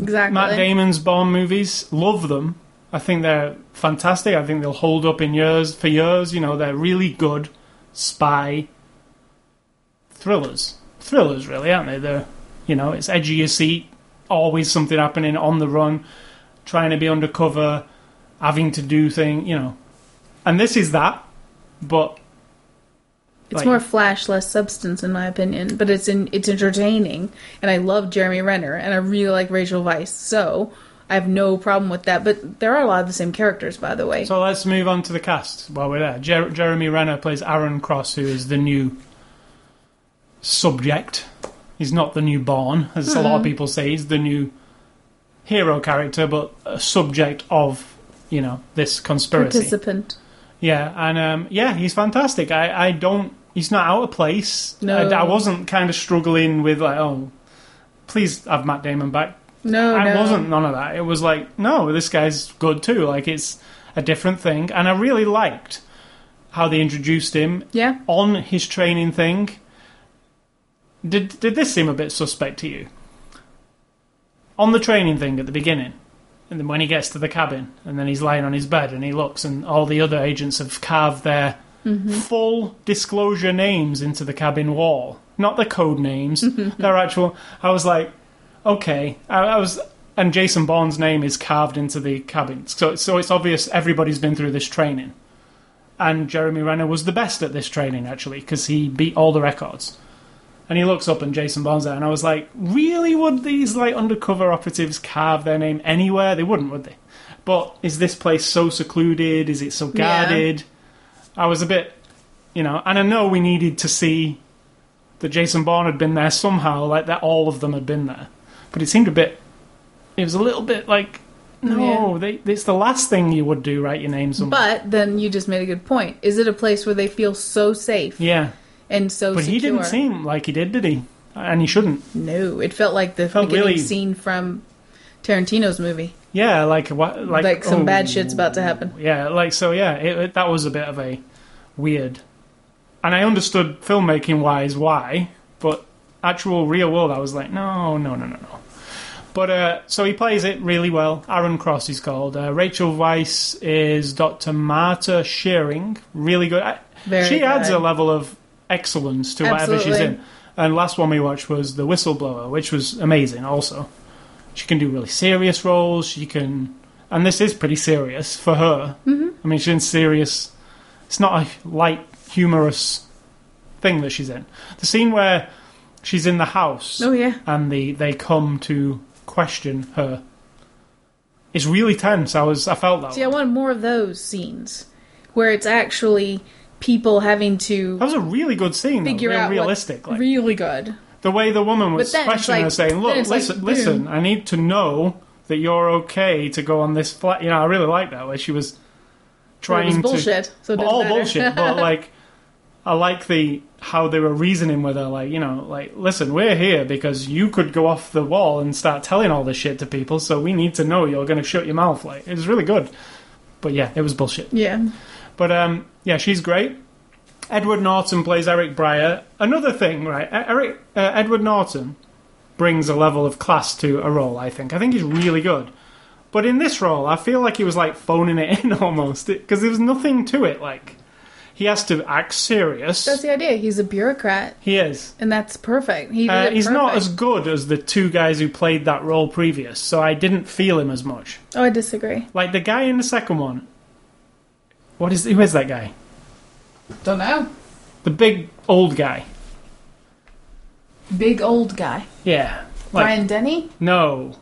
Exactly. Matt Damon's Bourne movies. Love them. I think they're fantastic. I think they'll hold up in years for years. You know, they're really good spy thrillers. Thrillers, really, aren't they? They're, you know, it's edgy your seat, always something happening on the run, trying to be undercover, having to do thing, you know. And this is that, but It's like- more flash, less substance, in my opinion. But it's in, it's entertaining, and I love Jeremy Renner, and I really like Rachel Weisz. So I have no problem with that. But there are a lot of the same characters, by the way. So let's move on to the cast while we're there. Jer- Jeremy Renner plays Aaron Cross, who is the new subject. He's not the new Bourne, as a lot of people say. He's the new hero character, but a subject of, you know, this conspiracy. Participant. Yeah, and um, yeah, he's fantastic. I, I don't. He's not out of place. No. I, I wasn't kind of struggling with like, oh, please have Matt Damon back. No, I no. wasn't none of that. It was like, no, this guy's good too. Like it's a different thing, and I really liked how they introduced him Yeah. on his training thing. Did did this seem a bit suspect to you? On the training thing at the beginning, and then when he gets to the cabin, and then he's lying on his bed, and he looks, and all the other agents have carved their mm-hmm. full disclosure names into the cabin wall, not the code names, mm-hmm. their actual. I was like, okay, I, I was. And Jason Bourne's name is carved into the cabin, so so it's obvious everybody's been through this training and Jeremy Renner was the best at this training actually because he beat all the records. And he looks up and Jason Bourne's there, and I was like, really? Would these like undercover operatives carve their name anywhere? They wouldn't, would they? But is this place so secluded? Is it so Yeah. guarded? I was a bit, you know, and I know we needed to see that Jason Bourne had been there somehow, like that all of them had been there. But it seemed a bit. It was a little bit like, no, they, it's the last thing you would do, write your name somewhere. But then you just made a good point. Is it a place where they feel so safe yeah. And so But secure? he didn't seem like he did, did he? And he shouldn't. No, it felt like the Felt beginning really- scene from Tarantino's movie. Yeah, like what? Like, Like, some oh, bad shit's about to happen. Yeah, like so. Yeah, it, it, that was a bit of a weird. And I understood filmmaking wise why, but actual real world, I was like, no, no, no, no, no. But uh, so he plays it really well. Aaron Cross, is called. Uh, Rachel Weisz is Dr. Marta Shearing, really good. I, she adds a level of excellence to whatever she's in. And last one we watched was The Whistleblower, which was amazing. Also, she can do really serious roles. She can, and this is pretty serious for her. Mm-hmm. I mean, she's in serious. It's not a light, humorous thing that she's in. The scene where she's in the house Oh yeah, and the they come to question her is really tense. I was, I felt that. see, I one. want more of those scenes where it's actually people having to That was a really good scene. though, figure real out realistic. Like, really good. the way the woman was But then it's questioning her, saying, "Look, then it's like, listen, boom. listen. I need to know that you're okay to go on this flight." You know, I really like that where she was It trying was to bullshit. So it doesn't all matter. bullshit, but *laughs* like I like the how they were reasoning with her. Like, you know, like listen, we're here because you could go off the wall and start telling all this shit to people, so we need to know you're going to shut your mouth. Like, it was really good, but yeah, it was bullshit. yeah, But um, yeah, she's great. Edward Norton plays Eric Breyer. Another thing, right? Eric uh, Edward Norton brings a level of class to a role. I think. I think he's really good. But in this role, I feel like he was like phoning it *laughs* in almost because there was nothing to it. Like he has to act serious. that's the idea. He's a bureaucrat, he is. and that's perfect. He Uh, he's not as good as the two guys who played that role previous, so I didn't feel him as much. Oh, I disagree. Like the guy in the second one. What is who is that guy? Don't know. The big old guy. Big old guy, Yeah. Like, Brian Denny. No.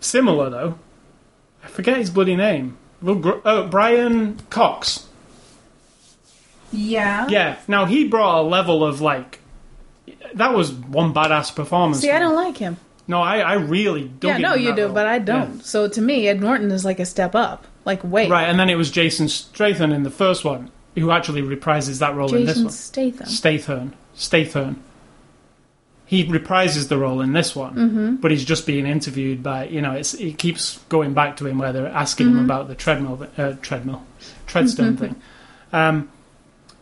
Similar though. I forget his bloody name. Oh, Brian Cox. Yeah. Yeah. Now he brought a level of like. That was one badass performance. See, I don't like him. No, I, I really don't. yeah, no, you do, but I don't. So to me, Ed Norton is like a step up. Like, wait, Right, and then it was Jason Statham in the first one who actually reprises that role in this Jason one. Statham. Statham. Statham. he reprises the role in this one, but he's just being interviewed by you know it's it keeps going back to him where they're asking him about the treadmill uh, treadmill treadstone thing. Um,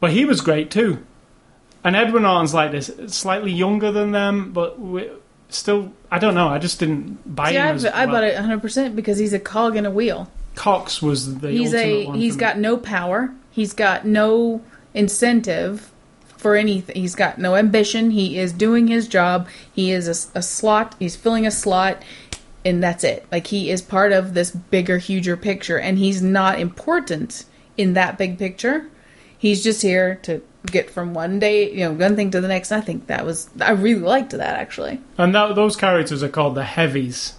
but he was great too, and Edward Norton's like this, slightly younger than them, but we, still I don't know. I just didn't buy See, him. I, as I well. bought it 100 percent because he's a cog in a wheel. Cox was the he's ultimate a one he's for me. got no power. He's got no incentive for anything. He's got no ambition. He is doing his job. He is a, a slot. He's filling a slot, and that's it. Like he is part of this bigger, huger picture, and he's not important in that big picture. He's just here to get from one day, you know, one thing to the next. I think that was I really liked that actually. And that, those characters are called the heavies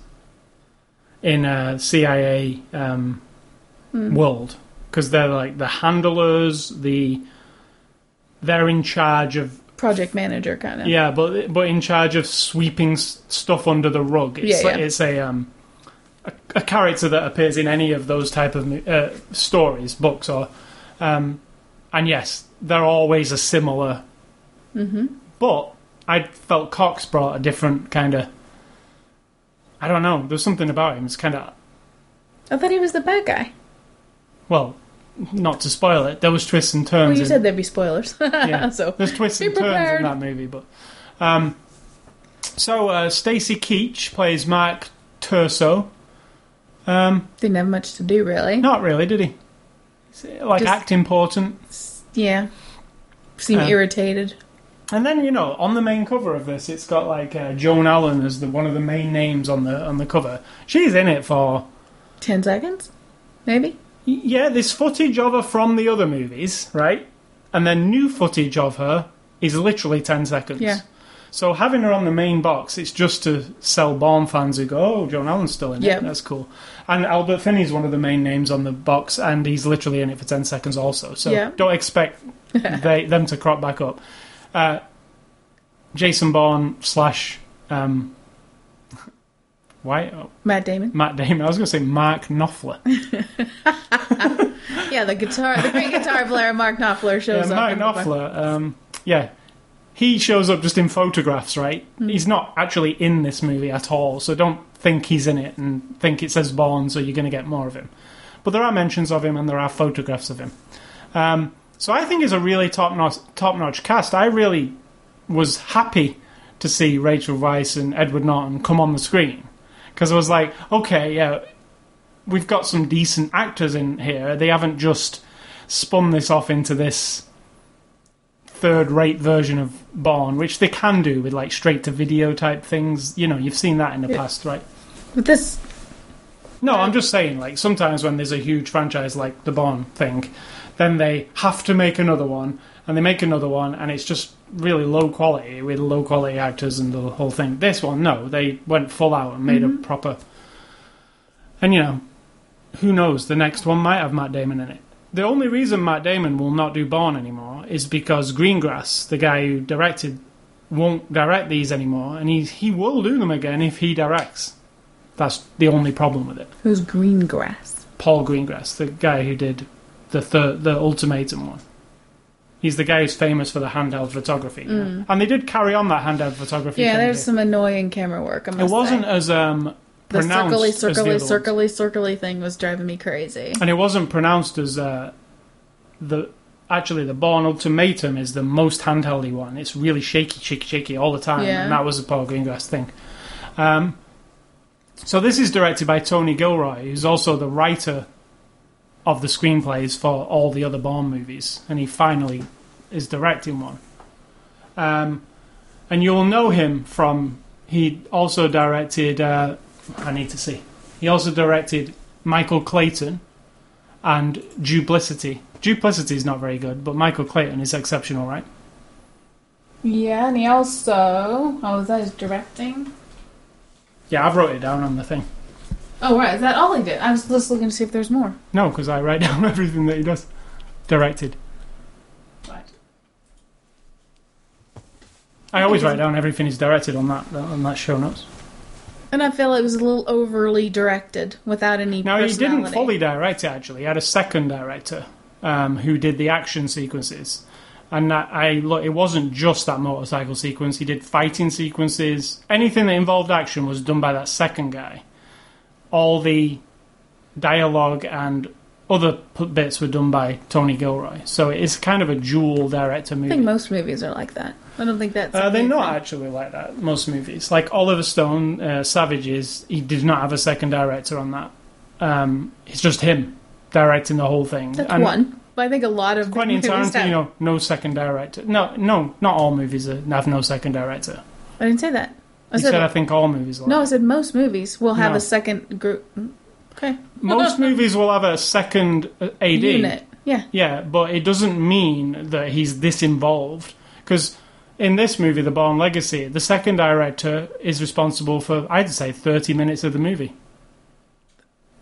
in a CIA um, Hmm. world because they're like the handlers. The they're in charge of Project manager kind of. yeah, but but in charge of sweeping s- stuff under the rug. It's Yeah, like, yeah. it's a um a, a character that appears in any of those type of uh, stories, books, or um, and yes, they're always a similar. Mm-hmm. But I felt Cox brought a different kind of. I don't know. There's something about him. It's kind of I thought he was the bad guy. well, not to spoil it. There was twists and turns. Well, you in- said there'd be spoilers. *laughs* Yeah. so There's twists and turns in that movie, but um, so uh, Stacy Keach plays Mark Turso. Um, didn't have much to do really. not really, did he? Like Just- act important, Yeah. Seem Uh, irritated. And then you know on the main cover of this, it's got like uh, Joan Allen as the one of the main names on the on the cover. She's in it for Ten seconds? Maybe? y- yeah. There's footage of her from the other movies, right? And then new footage of her is literally ten seconds. Yeah. So having her on the main box, it's just to sell Bourne fans who go, "Oh, Joan Allen's still in it. That's cool." And Albert Finney's one of the main names on the box, and he's literally in it for ten seconds also. So Yeah. don't expect *laughs* they, them to crop back up. Uh, Jason Bourne slash um, why oh, Matt Damon? Matt Damon? I was going to say Mark Knopfler. *laughs* Yeah, the guitar, the great guitar player Mark Knopfler Yeah, shows up. Mark Knopfler. Um, yeah, he shows up just in photographs, right? Hmm. He's not actually in this movie at all, so don't think he's in it and think it says Bourne, so you're going to get more of him. But there are mentions of him and there are photographs of him. Um, so I think it's a really top notch top notch cast. I really was happy to see Rachel Weisz and Edward Norton come on the screen because I was like, okay, yeah, we've got some decent actors in here. They haven't just spun this off into this third rate version of Bourne, which they can do with like straight to video type things. You know, you've seen that in the Yeah. past, right? But this, No, I'm just saying, like, sometimes when there's a huge franchise like the Bourne thing, then they have to make another one, and they make another one, and it's just really low quality with low quality actors and the whole thing. This one, no, they went full out and made a mm-hmm. proper. And you know, who knows? The next one might have Matt Damon in it. The only reason Matt Damon will not do Bourne anymore is because Greengrass, the guy who directed, won't direct these anymore, and he he will do them again if he directs. That's the only problem with it. who's Greengrass? Paul Greengrass, the guy who did the third, the Ultimatum one. He's the guy who's famous for the handheld photography, you know. and they did carry on that handheld photography. Mm. Yeah, there's some annoying camera work. I It wasn't say. as um, the pronounced circly, as the circly, ones. circly, circly thing was driving me crazy. and it wasn't pronounced as uh, the actually the Bourne Ultimatum is the most handheldy one. It's really shaky, shaky, shaky all the time, Yeah. and that was a Paul Greengrass thing. Um, so this is directed by Tony Gilroy, who's also the writer of the screenplays for all the other Bourne movies, and he finally is directing one. Um, and you'll know him from he also directed. Uh, I need to see. He also directed Michael Clayton and Duplicity. Duplicity is not very good, but Michael Clayton is exceptional, right? Yeah, and he also. Oh, that is directing? Yeah, I've wrote it down on the thing. Oh, right. Is that all he did? I was just looking to see if there's more. No, because I write *laughs* down everything that he does. Directed. Right. I always write down everything he's directed on that on that show notes. And I feel it was a little overly directed without any Now he didn't fully direct it. Actually, he had a second director um, who did the action sequences, And that I look, it wasn't just that motorcycle sequence. He did fighting sequences. Anything that involved action was done by that second guy. All the dialogue and other bits were done by Tony Gilroy. So it is kind of a dual director movie. I think most movies are like that. I don't think that's. Uh, they're not thing. actually like that. Most movies, like Oliver Stone, uh, Savages, he did not have a second director on that. Um, it's just him directing the whole thing. That's And one. But I think a lot of Quentin have- Tarantino, no second director. No, no, not all movies have no second director. I didn't say that. I You said, said I think all movies. Like no. I said most movies will have No. a second group. Okay. most *laughs* movies will have a second uh, AD. Unit. Yeah. Yeah, but it doesn't mean that he's this involved. Because in this movie, The Bourne Legacy, the second director is responsible for, I'd say, 30 minutes of the movie.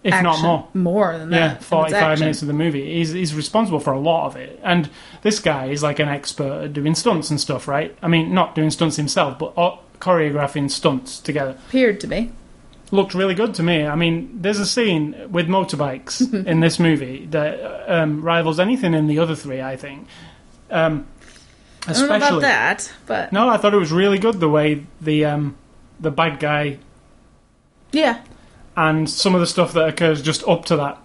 If not more. More than that. Yeah, 45 minutes of the movie. He's, he's responsible for a lot of it. And this guy is like an expert at doing stunts and stuff, right? I mean, not doing stunts himself, but choreographing stunts together Appeared to be. looked really good to me. I mean, there's a scene with motorbikes *laughs* in this movie that um, rivals anything in the other three. I think, um, I don't know about especially. that, but No, I thought it was really good the way the um, the bad guy yeah, and some of the stuff that occurs just up to that.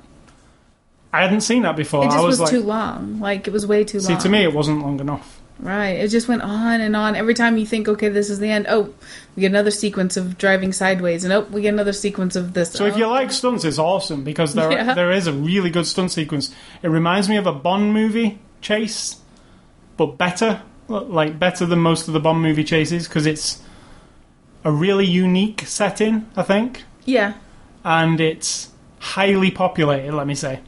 I hadn't seen that before. it just I was, was, like, too long. Like it was way too see, long. See, to me, it wasn't long enough. right? It just went on and on. Every time you think, okay, this is the end. Oh, we get another sequence of driving sideways, and oh, we get another sequence of this. So if Oh. you like stunts, it's awesome because there Yeah. there is a really good stunt sequence. It reminds me of a Bond movie chase, but better, like better than most of the Bond movie chases because it's a really unique setting, I think, yeah, and it's highly populated. Let me say,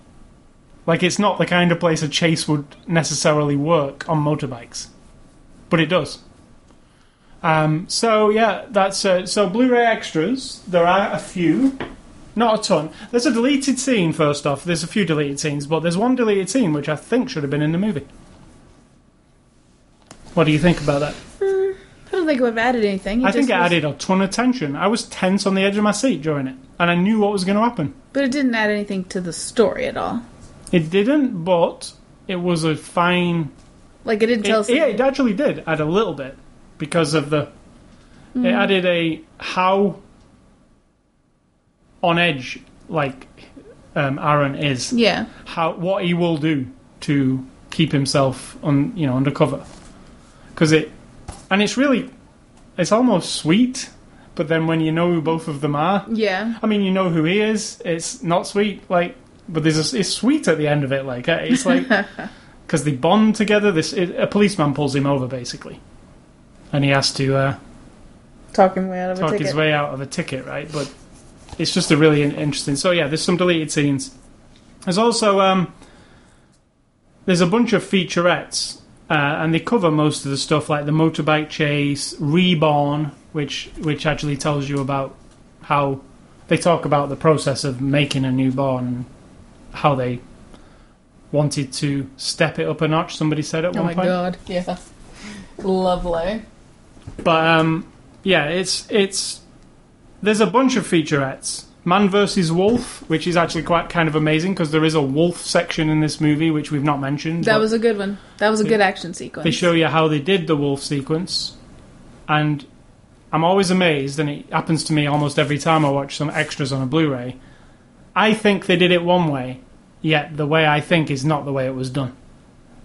like it's not the kind of place a chase would necessarily work on motorbikes, but it does. Um, so yeah, that's uh, so Blu-ray extras. There are a few, not a ton. There's a deleted scene. First off, there's a few deleted scenes, but there's one deleted scene which I think should have been in the movie. What do you think about that? I don't think it would have added anything. I think it was- added a ton of tension. I was tense on the edge of my seat during it, and I knew what was going to happen. but it didn't add anything to the story at all. It didn't, but it was a fine Like it didn't tell. It, yeah, it actually did add a little bit because of the. It added a how on edge like um, Aaron is, yeah, how what he will do to keep himself on you know undercover, because it and it's really it's almost sweet, but then when you know who both of them are, yeah, I mean you know who he is, it's not sweet like, but there's a, it's sweet at the end of it like uh, it's like *laughs* because they bond together. This it, a policeman pulls him over basically, and he has to uh, talking way out of talk his way out of a ticket, right? But it's just a really interesting. So yeah, there's some deleted scenes. There's also um, there's a bunch of featurettes, uh, and they cover most of the stuff like the motorbike chase, reborn, which which actually tells you about how they talk about the process of making a newborn and how they wanted to step it up a notch. Somebody said at Oh one my god, yeah, lovely. But um, yeah, it's it's there's a bunch of featurettes. Man versus Wolf, which is actually quite kind of amazing because there is a wolf section in this movie which we've not mentioned. That was a good one. That was a good action sequence. they show you how they did the wolf sequence, and I'm always amazed, and it happens to me almost every time I watch some extras on a Blu-ray. I think they did it one way, yet the way I think is not the way it was done,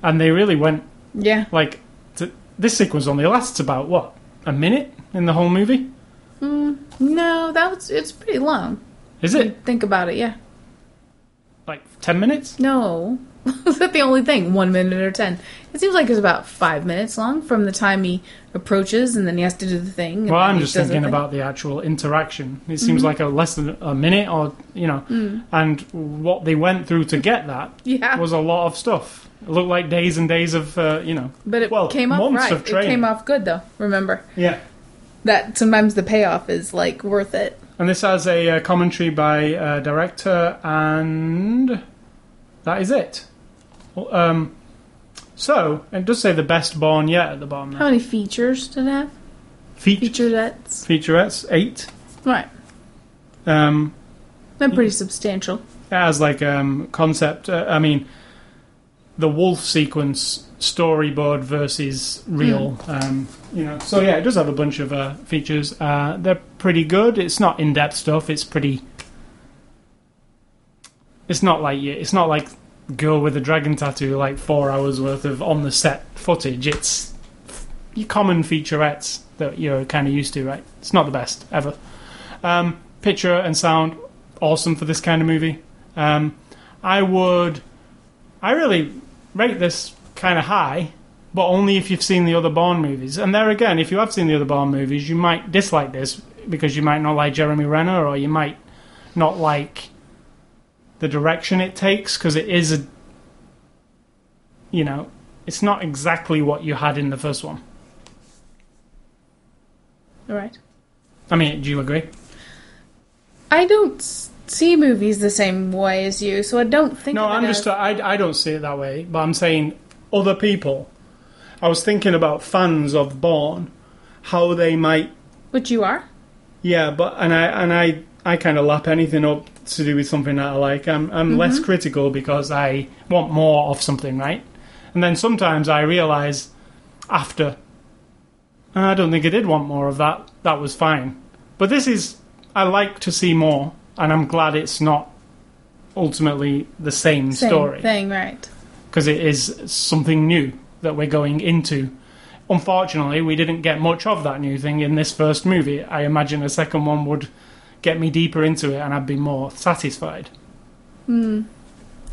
and they really went yeah, like to, this sequence only lasts about what a minute in the whole movie. Mm, no, that was it's pretty long. Is it Think about it. Yeah, like ten minutes? no, *laughs* is that the only thing? One minute or ten? It seems like it's about five minutes long from the time he approaches and then he has to do the thing. and Well, I'm just does the thinking about the actual interaction. It seems like a less than a minute, or you know, and what they went through to get that *laughs* yeah, was a lot of stuff. It looked like days and days of, uh, you know, but it well, came off right. It came off good though. Remember yeah. that sometimes the payoff is like worth it. And this has a uh, commentary by uh, director, and that is it. Well, Um, so it does say the best Bourne yet at the bottom. How many features did it have? Feature, Featurettes. featurettes eight. Right. Um, They're pretty substantial. as like um concept uh, i mean the wolf sequence storyboard versus real. Um, you know, so yeah, it does have a bunch of uh, features. Uh, they're pretty good. It's not in depth stuff. It's pretty. It's not like you- it's not like girl with a dragon tattoo, like four hours worth of on the set footage. It's your common featurettes that you're kind of used to, right? It's not the best ever. Um, picture and sound, awesome for this kind of movie. Um, I would, I really rate this kind of high, but only if you've seen the other Bourne movies. And there again, if you have seen the other Bourne movies, you might dislike this because you might not like Jeremy Renner, or you might not like the direction it takes because it is a, you know, it's not exactly what you had in the first one. All right. I mean, do you agree? I don't see movies the same way as you, so I don't think. No, I'm as- just I, I don't see it that way, but I'm saying other people. I was thinking about fans of Bourne, how they might Which you are. yeah, but and I and I I kind of lap anything up to do with something that I like. I'm I'm less critical because I want more of something, right? And then sometimes I realize after "Uh, I don't think I did want more of that. That was fine. But this is I like to see more, and I'm glad it's not ultimately the same, Same story thing, right? because it is something new that we're going into. Unfortunately, we didn't get much of that new thing in this first movie. I imagine a second one would get me deeper into it and I'd be more satisfied. Hmm.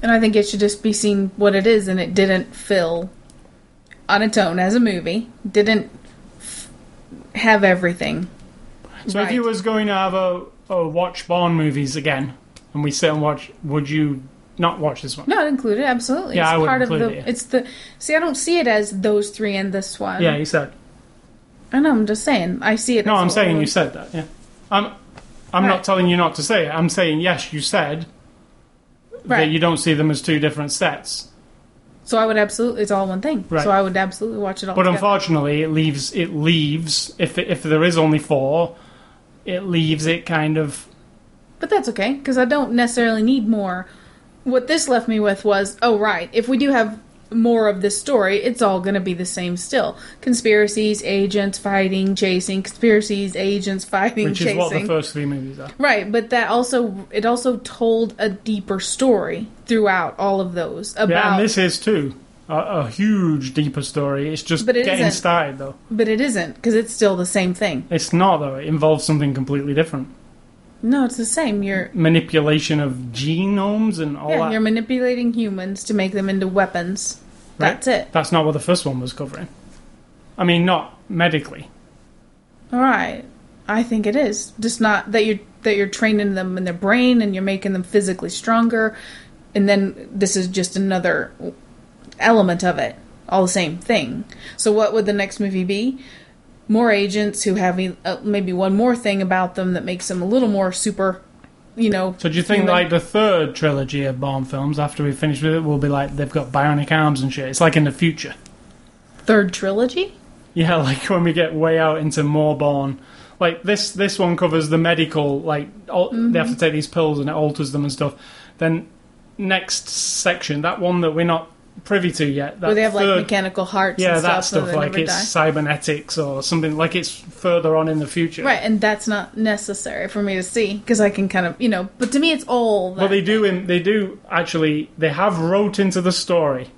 And I think it should just be seen what it is, and it didn't fill on its own as a movie. Didn't f- have everything. So if you was going to have a, a watch Bourne movies again, and we sit and watch, would you not watch this one? No, I'd include it absolutely. Yeah, it's I would part of include the. it, yeah. It's the. See, I don't see it as those three and this one. Yeah, you said. I know. I'm just saying. I see it. No, as I'm saying you said that. Yeah, I'm. I'm Right. not telling you not to say it. I'm saying yes, you said that Right. you don't see them as two different sets. So I would absolutely. It's all one thing. Right. So I would absolutely watch it all. But together. unfortunately, it leaves it leaves if if there is only four, it leaves it kind of But that's okay because I don't necessarily need more. What this left me with was, oh right, if we do have more of this story, it's all going to be the same still. Conspiracies, agents fighting, chasing, conspiracies, agents fighting, chasing. which chasing. is what the first three movies are. Right, but that also it also told a deeper story throughout all of those about Yeah, and this is too a, a huge deeper story. It's just But it getting isn't. started though. but it isn't because it's still the same thing. It's not though. It involves something completely different. No, it's the same. You're Manipulation of genomes and all yeah, that. you're manipulating humans to make them into weapons. Right. That's it. That's not what the first one was covering. I mean, not medically. All right. I think it is. Just not that you're that you're training them in their brain and you're making them physically stronger, and then this is just another element of it. All the same thing. So what would the next movie be? More agents who have uh, maybe one more thing about them that makes them a little more super, you know. So do you think human. like the third trilogy of Bourne films, after we finish with it, will be like they've got bionic arms and shit? It's like in the future. third trilogy? Yeah, *laughs* like when we get way out into more Bourne. Like this, this one covers the medical. Like al- they have to take these pills and it alters them and stuff. Then next section, that one that we're not privy to yet. That Where they have like mechanical hearts yeah, and that stuff, stuff. Like it's die. cybernetics or something. Like it's further on in the future. Right, and that's not necessary for me to see because I can kind of, you know. But to me, it's all. That they do. In, they do actually. They have wrote into the story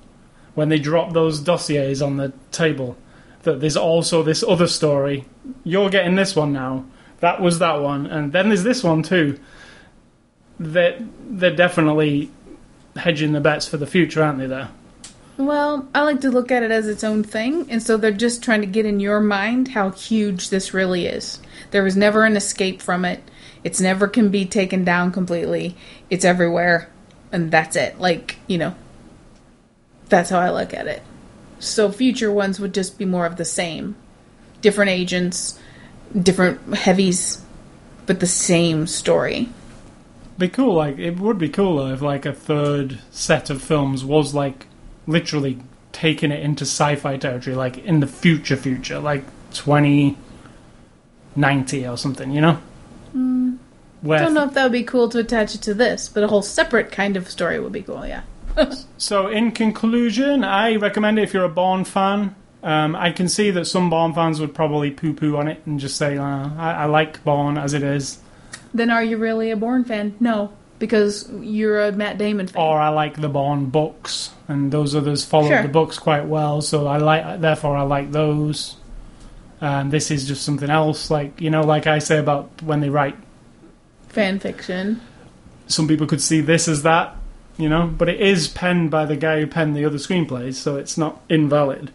when they drop those dossiers on the table that there's also this other story. You're getting this one now. That was that one, and then there's this one too. That they're definitely hedging the bets for the future, aren't they? There. Well, I like to look at it as its own thing, and so they're just trying to get in your mind how huge this really is. There was never an escape from it. It's never can be taken down completely. It's everywhere, and that's it. Like, you know, that's how I look at it. So future ones would just be more of the same. Different agents, different heavies, but the same story. Be cool. Like it would be cooler if like a third set of films was like literally taking it into sci-fi territory, like in the future, future, like twenty ninety or something. You know. I Where don't know if that would be cool to attach it to this, but a whole separate kind of story would be cool, yeah. *laughs* So, in conclusion, I recommend it if you're a Bourne fan. Um, I can see that some Bourne fans would probably poo poo on it and just say, uh, I, I like Bourne as it is, then are you really a Bourne fan? No, because you're a Matt Damon fan. or I like the Bourne books, and those others follow Sure. the books quite well, so I like, therefore, I like those. And this is just something else, like you know, like I say about when they write fan fiction. some people could see this as that, you know, but it is penned by the guy who penned the other screenplays, so it's not invalid.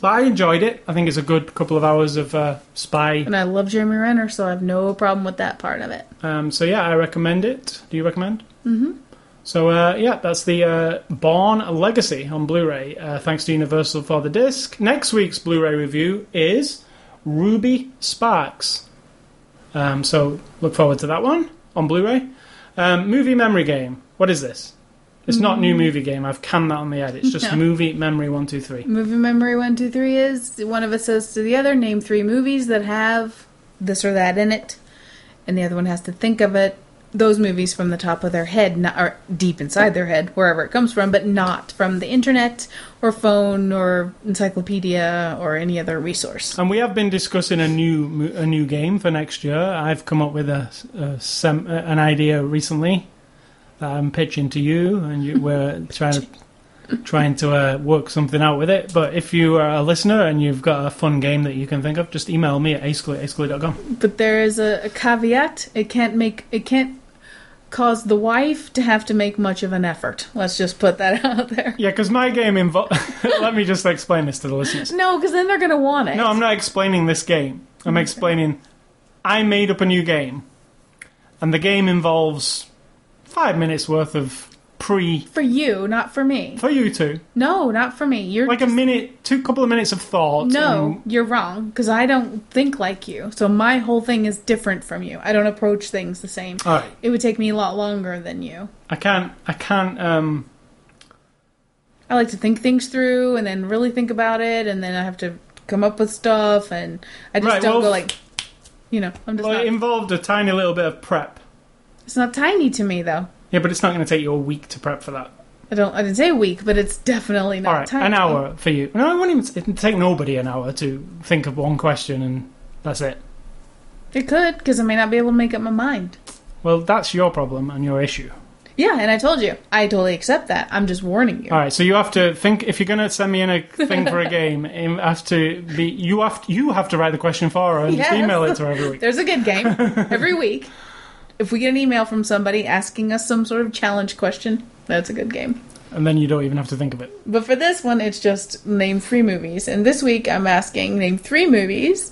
But I enjoyed it. I think it's a good couple of hours of uh, spy. And I love Jeremy Renner, so I have no problem with that part of it. Um, so yeah, I recommend it. Do you recommend? Mm-hmm. So uh, yeah, that's the uh, Bourne Legacy on Blu-ray. Uh, thanks to Universal for the disc. Next week's Blu-ray review is Ruby Sparks. Um, so look forward to that one on Blu-ray. Um, movie memory game. What is this? It's not new hmm. movie game. I've canned that on the head. It's just No. *laughs* movie memory one two three. Movie memory one, two, three is one of us says to the other, name three movies that have this or that in it, and the other one has to think of it. Those movies from the top of their head, not or deep inside their head, wherever it comes from, but not from the internet or phone or encyclopedia or any other resource. And we have been discussing a new mo- a new game for next year. I've come up with a, a sem- an idea recently that I'm pitching to you, and you, we're trying to trying to uh, work something out with it. But if you are a listener and you've got a fun game that you can think of, just email me at ascally.com. But there is a, a caveat. It can't make it can't cause the wife to have to make much of an effort. Let's just put that *laughs* out there. Yeah, because my game involves. *laughs* Let me just explain this to the listeners. No, because then they're gonna want it. No, I'm not explaining this game. I'm explaining I made up a new game, and the game involves five minutes worth of pre for you, not for me. for you two, No, not for me. You're like a minute, two couple of minutes of thought. no, and- you're wrong because I don't think like you. So my whole thing is different from you. I don't approach things the same. all right, It would take me a lot longer than you. I can't. I can't. Um, I like to think things through and then really think about it, and then I have to come up with stuff, and I just Right, don't well, go like, you know, I'm just well, not. it involved a tiny little bit of prep. It's not tiny to me though. Yeah, but it's not going to take you a week to prep for that. I don't. I didn't say a week, but it's definitely not All right, tiny. an hour for you. No, it wouldn't even it'd take nobody an hour to think of one question, and that's it. It could because I may not be able to make up my mind. Well, that's your problem and your issue. Yeah, and I told you, I totally accept that. I'm just warning you. All right, so you have to think if you're going to send me in a thing for a *laughs* game. It has to be you have to, you have to write the question for her and just Yes. email it to her every week. There's a good game *laughs* every week. If we get an email from somebody asking us some sort of challenge question, that's a good game. And then you don't even have to think of it. But for this one, it's just name three movies. And this week, I'm asking name three movies,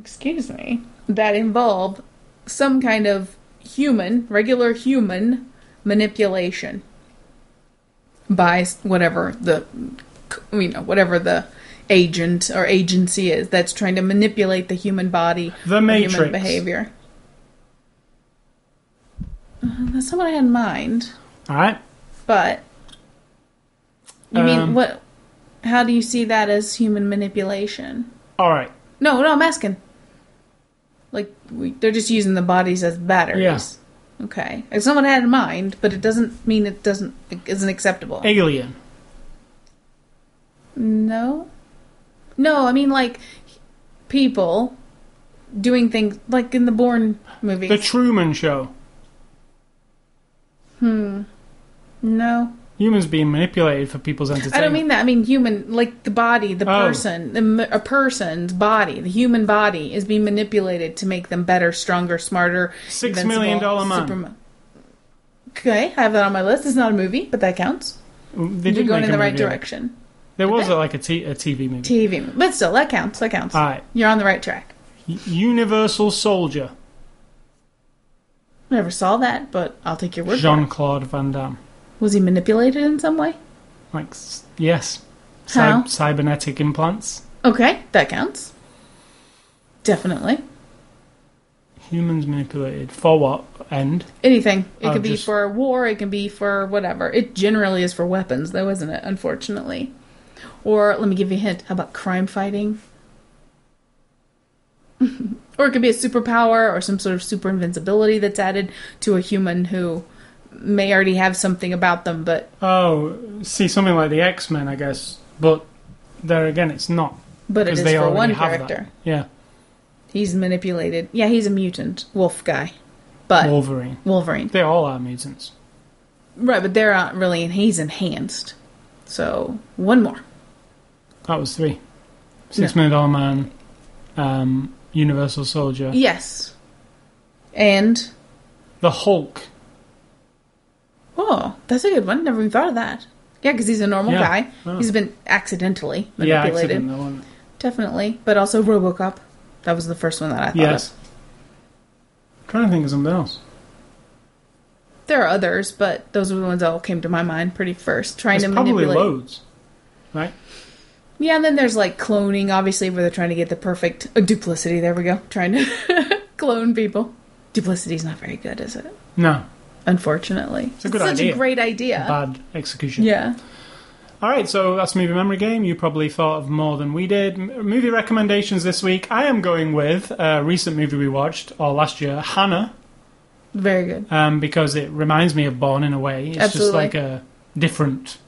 excuse me, that involve some kind of human, regular human manipulation by whatever the, you know, whatever the agent or agency is that's trying to manipulate the human body, The Matrix. human behavior. That's not what I had in mind. All right. But you mean Um, what? How do you see that as human manipulation? All right. No, no, I'm asking. Like we, they're just using the bodies as batteries. Yes. Okay, it's not what I had in mind, but it doesn't mean it doesn't it isn't acceptable. Alien. No, no, I mean like people doing things like in the Bourne movie. The Truman Show. Hmm. no, Humans being manipulated for people's entertainment. I don't mean that. I mean human, like the body, the Oh. person, the, a person's body, the human body is being manipulated to make them better, stronger, smarter. Six invincible, million dollar man. Superman. Okay, I have that on my list. It's not a movie, but that counts. They You're going make in a the right movie. direction. There was a, like a, t- a TV movie. TV, but still, that counts. That counts. All right. You're on the right track. Universal Soldier. Never saw that, but I'll take your word for Jean Claude Van Damme. Was he manipulated in some way? Like s- yes. How? Cybernetic implants. Okay, that counts. Definitely. Humans manipulated for what end? Anything. It Oh, could be just- for war, it can be for whatever. It generally is for weapons, though, isn't it? Unfortunately. Or, let me give you a hint. How about crime fighting? *laughs* or it could be a superpower or some sort of super invincibility that's added to a human who may already have something about them, but Oh, see something like the X Men, I guess, but there again, it's not. but it is they for one character. Yeah, He's manipulated. Yeah, he's a mutant wolf guy, but Wolverine. Wolverine. They all are mutants. Right, but they're not really, and he's enhanced. So one more. That was three. Six Million Dollar Man, um, Universal Soldier, Yes, and the Hulk. oh, that's a good one. Never even thought of that. Yeah, because he's a normal Yeah. guy. Oh. He's been accidentally Yeah, manipulated, accident. That definitely. But also RoboCop. That was the first one that I thought Yes. of. trying to think of something else. There are others, but those are the ones that all came to my mind pretty first. Trying There's to probably manipulate. loads, right? Yeah, and then there's like cloning, obviously, where they're trying to get the perfect uh, duplicity. There we go, trying to *laughs* clone people. Duplicity's not very good, is it? No, Unfortunately, It's a good such idea. a great idea. bad execution. Yeah, All right, so that's movie memory game. You probably thought of more than we did. M- movie recommendations this week. I am going with a recent movie we watched, or last year, Hanna, very good. um, because it reminds me of Bourne in a way. It's just Absolutely. like a different,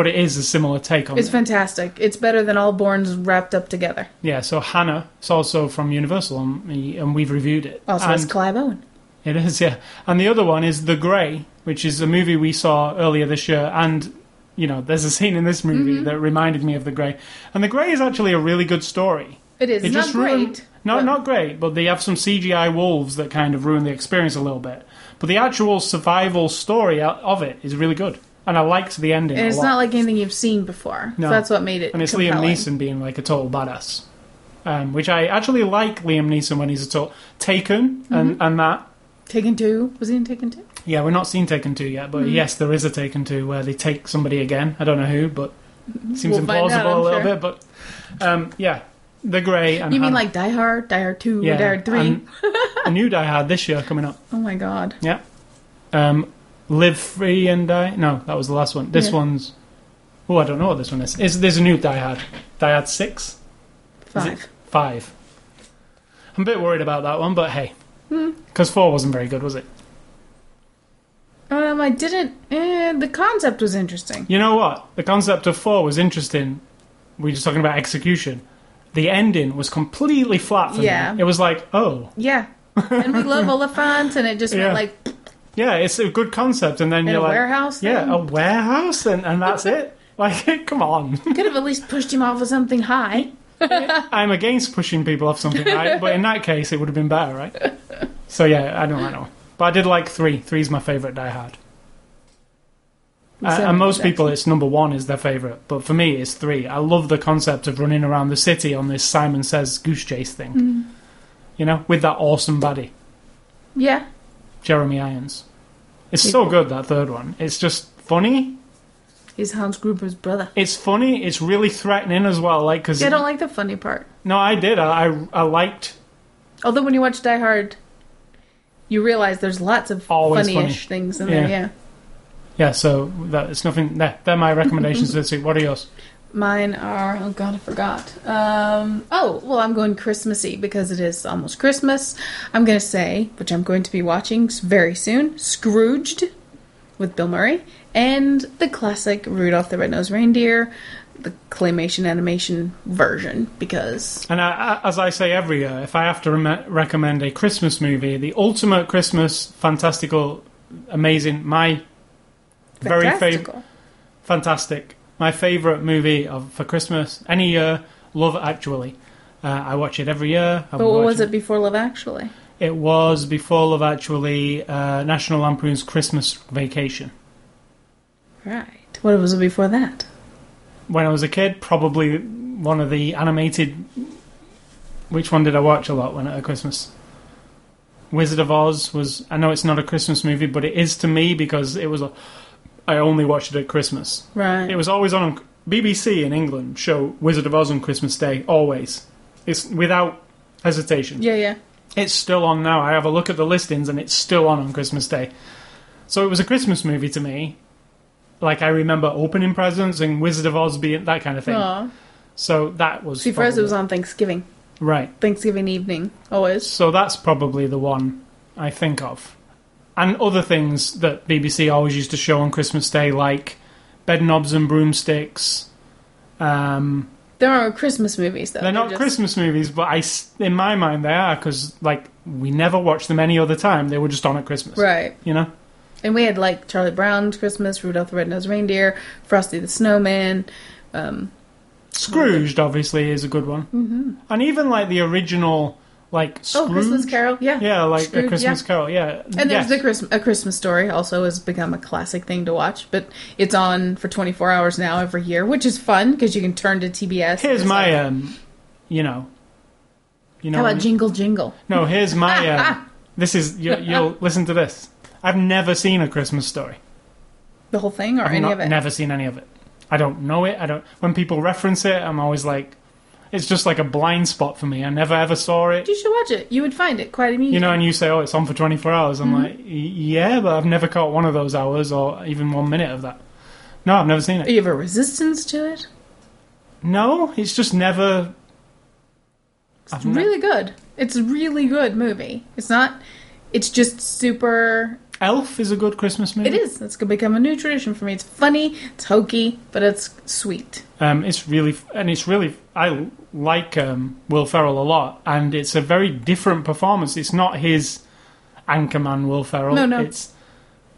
but it is a similar take on It's it. fantastic. It's better than all Bournes wrapped up together. yeah, so Hanna, it's also from Universal, and, we- and we've reviewed it. Also, and it's Clive Owen. It is, yeah. And the other one is The Grey, which is a movie we saw earlier this year. And, you know, there's a scene in this movie Mm-hmm. that reminded me of The Grey. And The Grey is actually a really good story. It is It not just ruined- great. No, but- not great, but they have some CGI wolves that kind of ruin the experience a little bit. But the actual survival story of it is really good. And I liked the ending and it's not like anything you've seen before. No. So that's what made it. and it's compelling. Liam Neeson being like a total badass. Um, which I actually like Liam Neeson when he's a total Taken and, Mm-hmm. and that. Taken two. Was he in Taken two? Yeah, we're not seen Taken 2 yet, but yes, there is a Taken 2 where they take somebody again. I don't know who, but it seems We'll implausible out, a little sure. bit. But um, yeah, The Grey and You mean like Die Hard, Die Hard two, yeah, or Die Hard three? a new Die Hard this year coming up. *laughs* oh my god. Yeah, um, Live Free and Die. No, that was the last one. This Yeah. one's. Oh, I don't know what this one is. Is there's a new Die Hard? Die Hard six, Five. five. I'm a bit worried about that one, but hey, Hmm. because four wasn't very good, was it? Um, I didn't. Eh, the concept was interesting. You know what? The concept of four was interesting. We were just talking about execution. The ending was completely flat for Yeah. me. It was like, oh, Yeah, and we love *laughs* elephants, and it just Yeah. went like yeah, it's a good concept, and then in you're a like, warehouse. yeah, thing. a warehouse, and, and that's it. *laughs* Like, come on. could have at least pushed him off of something high. *laughs* I'm against pushing people off something, right? But in that case, it would have been better, right? So yeah, I don't know. But I did like three. Three's my favorite Die Hard. Uh, and most people, it's number one is their favorite. But for me, it's three. I love the concept of running around the city on this Simon Says goose chase thing. Mm. You know, with that awesome baddie, Yeah, Jeremy Irons. It's so good that third one. It's just funny. he's Hans Gruber's brother. It's funny. It's really threatening as well. Like because Yeah, I don't like the funny part. no, I did. I I, I liked Although when you watch Die Hard, you realize there's lots of Always funny-ish funny. things in there. Yeah, yeah. So that it's nothing. There, they're my recommendations *laughs* this week. What are yours? Mine are. Oh God, I forgot. Um, oh well, I'm going Christmassy because it is almost Christmas. I'm going to say, which I'm going to be watching very soon, Scrooged with Bill Murray, and the classic Rudolph the Red-Nosed Reindeer, the claymation animation version because And I, as I say every year, if I have to rem- recommend a Christmas movie, the ultimate Christmas, fantastical, amazing, my very favorite, fantastic, my favorite movie of for Christmas any year. Love Actually. Uh, I watch it every year. I've But what was it before Love Actually? It was before Love Actually, uh, National Lampoon's Christmas Vacation. Right. What was it before that? When I was a kid, probably one of the animated. Which one did I watch a lot when at Christmas? Wizard of Oz was. I know it's not a Christmas movie, but it is to me because it was a. I only watched it at Christmas. Right. It was always on BBC in England. Show Wizard of Oz on Christmas Day always. It's without hesitation. yeah, yeah. It's still on now. I have a look at the listings and it's still on on Christmas Day. So it was a Christmas movie to me. Like I remember opening presents and Wizard of Oz being that kind of thing. Aw. So that was See, for us, it was on Thanksgiving. right. Thanksgiving evening, always. So that's probably the one I think of. And other things that BBC always used to show on Christmas Day, like bed knobs and broomsticks. Um, There are Christmas movies though. they're not just- Christmas movies, but I, in my mind, they are because like we never watched them any other time. They were just on at Christmas, Right. You know. And we had like Charlie Brown's Christmas, Rudolph the Red-Nosed Reindeer, Frosty the Snowman. Um, Scrooged obviously is a good one, mm-hmm. and even like the original like oh, Christmas Carol. Yeah. Yeah, like Scrooge, a Christmas yeah. Carol. Yeah, And there's yes. the Christmas, a Christmas story also has become a classic thing to watch, but it's on for 24 hours now every year, which is fun because you can turn to TBS. Here's my, like, um, you know, you know. how about Jingle Jingle? no, here's my. Uh, *laughs* this is you, you'll *laughs* listen to this. I've never seen a Christmas story. The whole thing or I've any not- of it? never seen any of it. I don't know it. I don't. When people reference it, I'm always like, it's just like a blind spot for me. I never ever saw it. You should watch it. You would find it quite amusing. You know, and you say, "Oh, it's on for 24 hours." I'm Mm-hmm. like, "Yeah, but I've never caught one of those hours or even one minute of that." No, I've never seen it. you have a resistance to it. No, it's just never. It's I've ne- really good. It's a really good movie. It's not. It's just super. Elf is a good Christmas movie. It is. It's gonna become a new tradition for me. It's funny. It's hokey, but it's sweet. Um, it's really, and it's really, I like um, Will Ferrell a lot, and it's a very different performance. It's not his Anchorman Will Ferrell. No, no. It's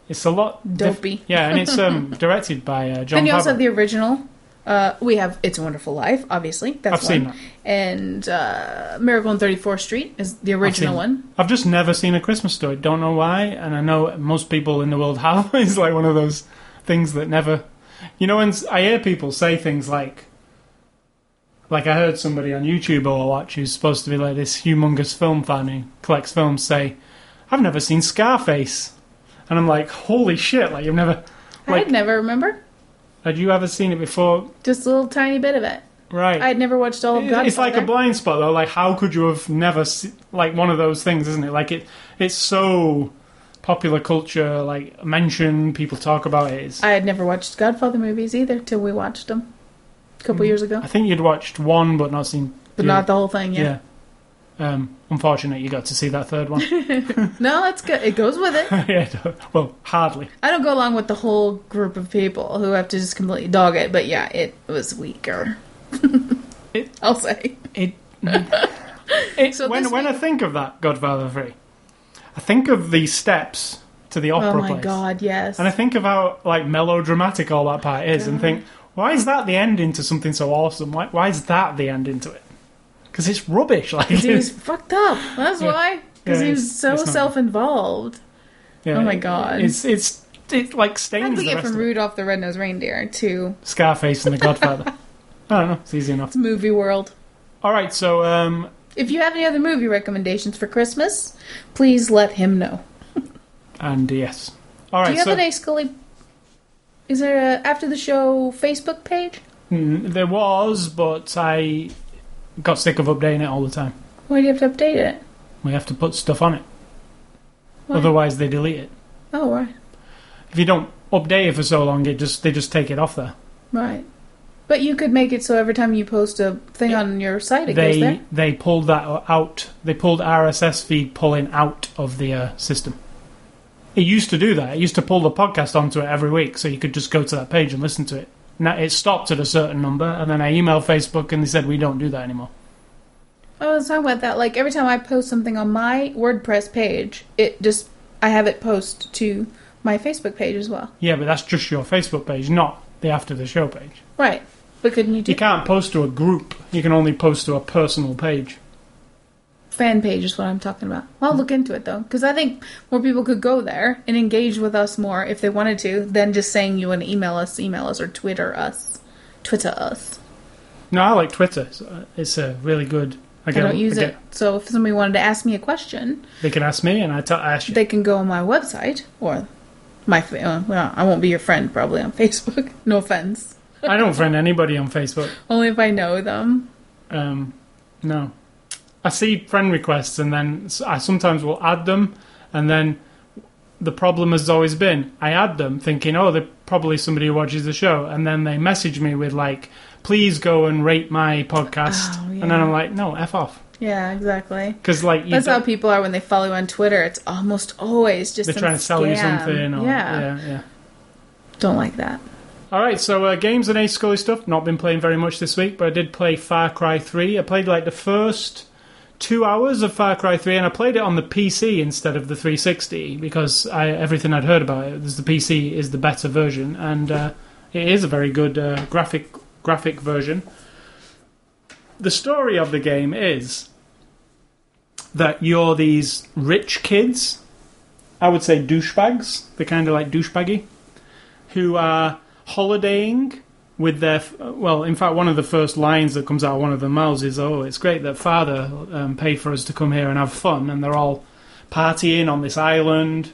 it's a lot diff- Dopey. yeah, and it's um, *laughs* directed by uh, John. and you also have the original. Uh, we have It's a Wonderful Life, obviously. That's I've seen that. And uh, Miracle on 34th Street is the original seen one. I've just never seen a Christmas story. Don't know why, and I know most people in the world have. *laughs* it's like one of those things that never. You know, when I hear people say things like, like I heard somebody on YouTube or watch who's supposed to be like this humongous film fan who collects films say, "I've never seen Scarface," and I'm like, "Holy shit!" Like you've never. Like, I'd never remember. had you ever seen it before? Just a little tiny bit of it. Right. I'd never watched all of Godfather. It's like a blind spot, though. Like, how could you have never like one of those things, isn't it? Like it, it's so popular culture, like mentioned. People talk about it. It's, I had never watched Godfather movies either till we watched them a couple years ago. I think you'd watched one, but not seen. But the- not the whole thing, yeah. Yeah. Um, unfortunate, you got to see that third one. *laughs* No, that's good. It goes with it. *laughs* yeah. Well, hardly. I don't go along with the whole group of people who have to just completely dog it, but yeah, it was weaker. *laughs* It- I'll say. It. it So when this when I think of that Godfather Three, I think of the steps to the opera oh my place. god, yes. And I think of how like melodramatic all that part is, and think, why is that the ending to something so awesome? Why, why is that the ending to it? Because it's rubbish. *laughs* Like, he was fucked up. That's Yeah. why. Because Yeah, he was so self-involved. yeah, oh my God. it's it's it like How stains we get from. Rudolph the Red-Nosed Reindeer to Scarface and The Godfather. *laughs* I don't know. It's easy enough. It's movie world? All right, so um, If you have any other movie recommendations for Christmas, please let him know. and yes, all Do you have So an A Scully? Is there a after the show Facebook page? mm, there was, but I got sick of updating it all the time. Why do you have to update it? We have to put stuff on it, Why? otherwise they delete it. Oh right, If you don't update it for so long, it just they just take it off there. right. But you could make it so every time you post a thing on your site, it goes they there. they pulled that out. They pulled RSS feed pulling out of the uh, system. It used to do that. It used to pull the podcast onto it every week, so you could just go to that page and listen to it. Now it stopped at a certain number, and then I emailed Facebook and they said we don't do that anymore. I was talking about that. Like every time I post something on my WordPress page, it just I have it post to my Facebook page as well. Yeah, but that's just your Facebook page, not the after the show page. Right. But couldn't you do You can't post to a group. You can only post to a personal page. Fan page is what I'm talking about. Well, I'll look into it though, because I think more people could go there and engage with us more if they wanted to than just saying you want to email us, email us, or Twitter us, Twitter us. No, I like Twitter. It's, uh, a really good. I, I don't use I get- it. So if somebody wanted to ask me a question, They can ask me, and I, t- I ask you. they can go on my website or my. Uh, well, I won't be your friend probably on *laughs* Facebook. No offense. I don't friend anybody on Facebook. Only if I know them. Um, no. I see friend requests and then I sometimes will add them, and then the problem has always been I add them thinking, oh, they're probably somebody who watches the show, and then they message me with like, please go and rate my podcast, Oh, and then. I'm like, no, f off. Yeah, exactly. Because like That's how people are when they follow you on Twitter. It's almost always just they're trying to sell you something. Or, yeah. yeah, yeah. don't like that. All right, so uh, games and Ace Scully stuff. Not been playing very much this week, but I did play Far Cry 3. I played like the first two hours of Far Cry 3, and I played it on the PC instead of the 360 because I, everything I'd heard about it was the PC is the better version, and uh, it is a very good uh, graphic graphic version. The story of the game is that you're these rich kids. I would say douchebags. They're kind of like douchebaggy who are holidaying with their well in fact one of the first lines that comes out of one of the mouths is oh it's great that father um, paid for us to come here and have fun and they're all partying on this island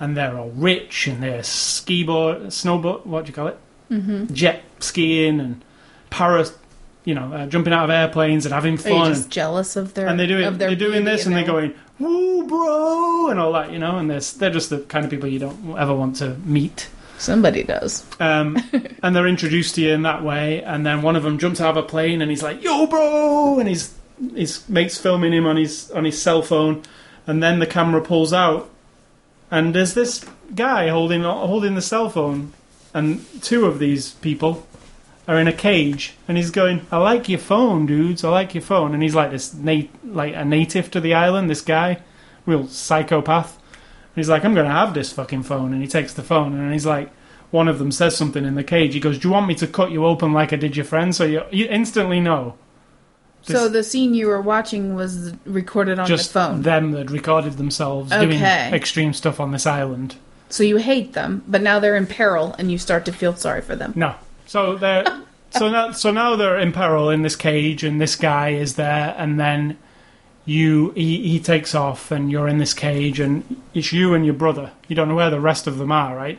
and they're all rich and they're ski board snowboard what do you call it? Mm-hmm. jet skiing and para you know uh, jumping out of airplanes and having fun. just jealous of their and they're doing of their they're doing this and they're going woo bro and all that you know and they're, they're just the kind of people you don't ever want to meet Somebody does. um, *laughs* and they're introduced to you in that way. And then one of them jumps out of a plane and he's like, "Yo, bro!" and his his mate's filming him on his on his cell phone. And then the camera pulls out, and there's this guy holding holding the cell phone, and two of these people are in a cage, and he's going, "I like your phone, dudes. I like your phone." And he's like this nat- like a native to the island. This guy, real psychopath. He's like, I'm going to have this fucking phone. And he takes the phone and he's like, one of them says something in the cage. He goes, Do you want me to cut you open like I did your friend? So you, you instantly know. so the scene you were watching was recorded on just the phone. them that recorded themselves doing extreme stuff on this island. so you hate them, but now they're in peril, and you start to feel sorry for them. No. So they're. *laughs* So now, so now they're in peril in this cage, and this guy is there, and then you he, he takes off, and you're in this cage, and it's you and your brother. You don't know where the rest of them are, right?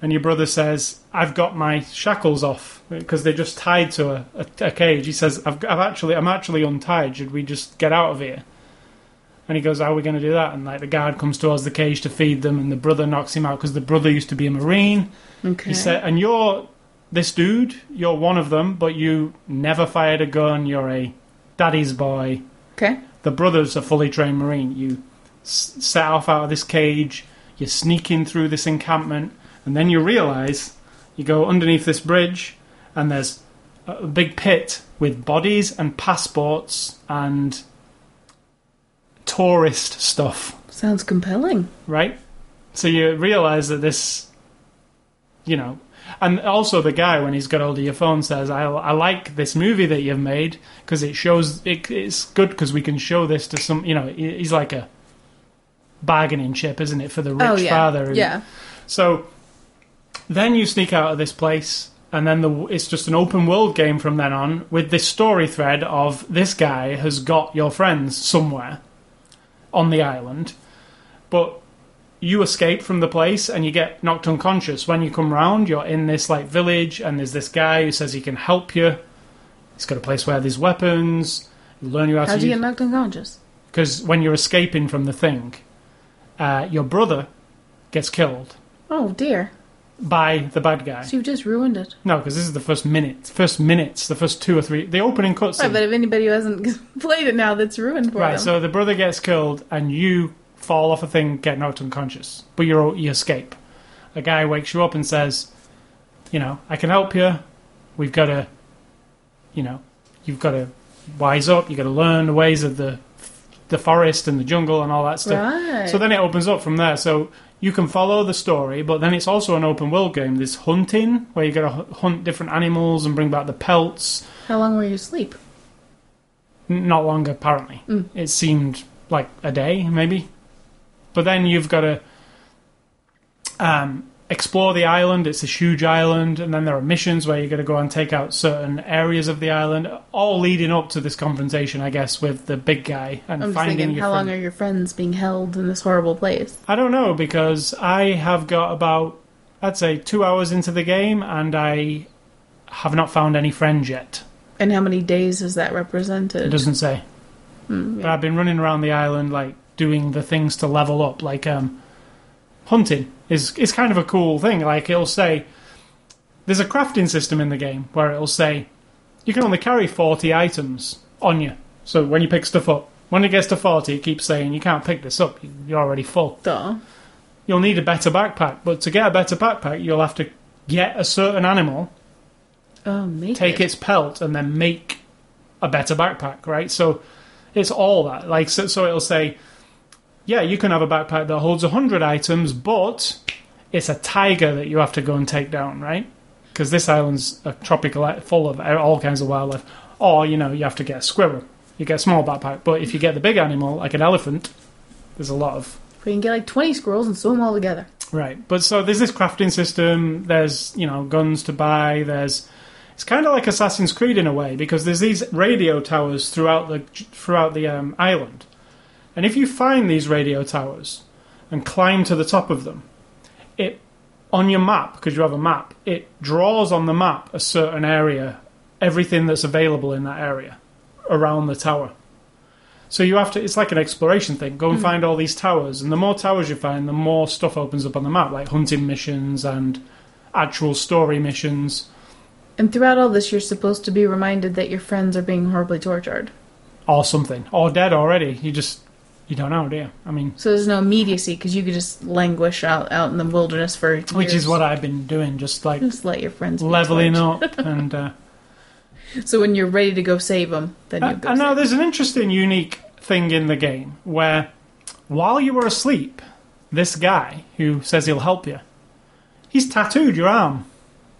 And your brother says, "I've got my shackles off because they're just tied to a, a, a cage." He says, I've, "I've actually, I'm actually untied. Should we just get out of here?" And he goes, "How are we going to do that?" And like the guard comes towards the cage to feed them, and the brother knocks him out because the brother used to be a marine. Okay. He said, and you're this dude, you're one of them, but you never fired a gun. You're a daddy's boy. okay. The brother's a fully trained marine. You s- set off out of this cage. You're sneaking through this encampment, and then you realise you go underneath this bridge, and there's a a big pit with bodies and passports and tourist stuff Sounds compelling. right? So you realise that this, you know, and also the guy when he's got hold of your phone says, "I, I like this movie that you've made because it shows it, it's good because we can show this to some, you know, he's like a bargaining chip, isn't it, for the oh, rich oh yeah. father? Yeah. So then you sneak out of this place, and then the, it's just an open world game from then on with this story thread of this guy has got your friends somewhere on the island, but you escape from the place and you get knocked unconscious. When you come round, you're in this like village, and there's this guy who says he can help you. He's got a place where there's weapons. He'll learn you how to How'd to you use get knocked unconscious? because when you're escaping from the thing, uh, your brother gets killed Oh dear. by the bad guy. So you've just ruined it. No, because this is the first minute, first minutes, the first two or three, the opening cutscene. Right, but if anybody who hasn't *laughs* played it now, that's ruined for Right, them. so the brother gets killed, and you fall off a thing, get knocked unconscious, but you you escape. A guy wakes you up and says, "You know, I can help you. We've got to, you know, you've got to wise up. You've got to learn the ways of the the forest and the jungle and all that stuff." right. So then it opens up from there. So you can follow the story, but then it's also an open world game. There's hunting, where you got to hunt different animals and bring back the pelts. How long were you asleep? N- Not long, apparently. Mm. It seemed like a day, maybe. But then you've got to um, explore the island. It's a huge island, and then there are missions where you got to go and take out certain areas of the island, all leading up to this confrontation, I guess, with the big guy and I'm finding thinking, how friend. long are your friends being held in this horrible place? I don't know because I have got about I'd say two hours into the game and I have not found any friends yet. And how many days is that represented? It doesn't say. Hmm, But. I've been running around the island like doing the things to level up, like um, hunting is is kind of a cool thing. Like it'll say there's a crafting system in the game where it'll say you can only carry forty items on you. So when you pick stuff up, when it gets to 40, it keeps saying, you can't pick this up, you're already full. Duh. You'll need a better backpack, but to get a better backpack, you'll have to get a certain animal, Oh, take it. its pelt, and then make a better backpack, right? So it's all that. Like, so, so it'll say, yeah, you can have a backpack that holds 100 items, but it's a tiger that you have to go and take down, right? Because this island's a tropical, full of all kinds of wildlife. Or, you know, you have to get a squirrel. You get a small backpack. But if you get the big animal, like an elephant, there's a lot of We can get like 20 squirrels and sew them all together. Right, but so there's this crafting system. There's you know guns to buy. There's it's kind of like Assassin's Creed in a way because there's these radio towers throughout the throughout the um, island, and if you find these radio towers and climb to the top of them, it on your map because you have a map, it draws on the map a certain area, everything that's available in that area around the tower. So you have to. It's like an exploration thing. Go and hmm. find all these towers, and the more towers you find, the more stuff opens up on the map, like hunting missions and actual story missions, And throughout all this, you're supposed to be reminded that your friends are being horribly tortured. or something, or dead already. You just you don't know, do you? I mean, So there's no immediacy because you could just languish out, out in the wilderness for years. which is what I've been doing, just like Just let your friends leveling up *laughs* and. Uh, So when you're ready to go save them, then you Uh, go and now there's an interesting, unique thing in the game where, while you were asleep, this guy who says he'll help you, he's tattooed your arm,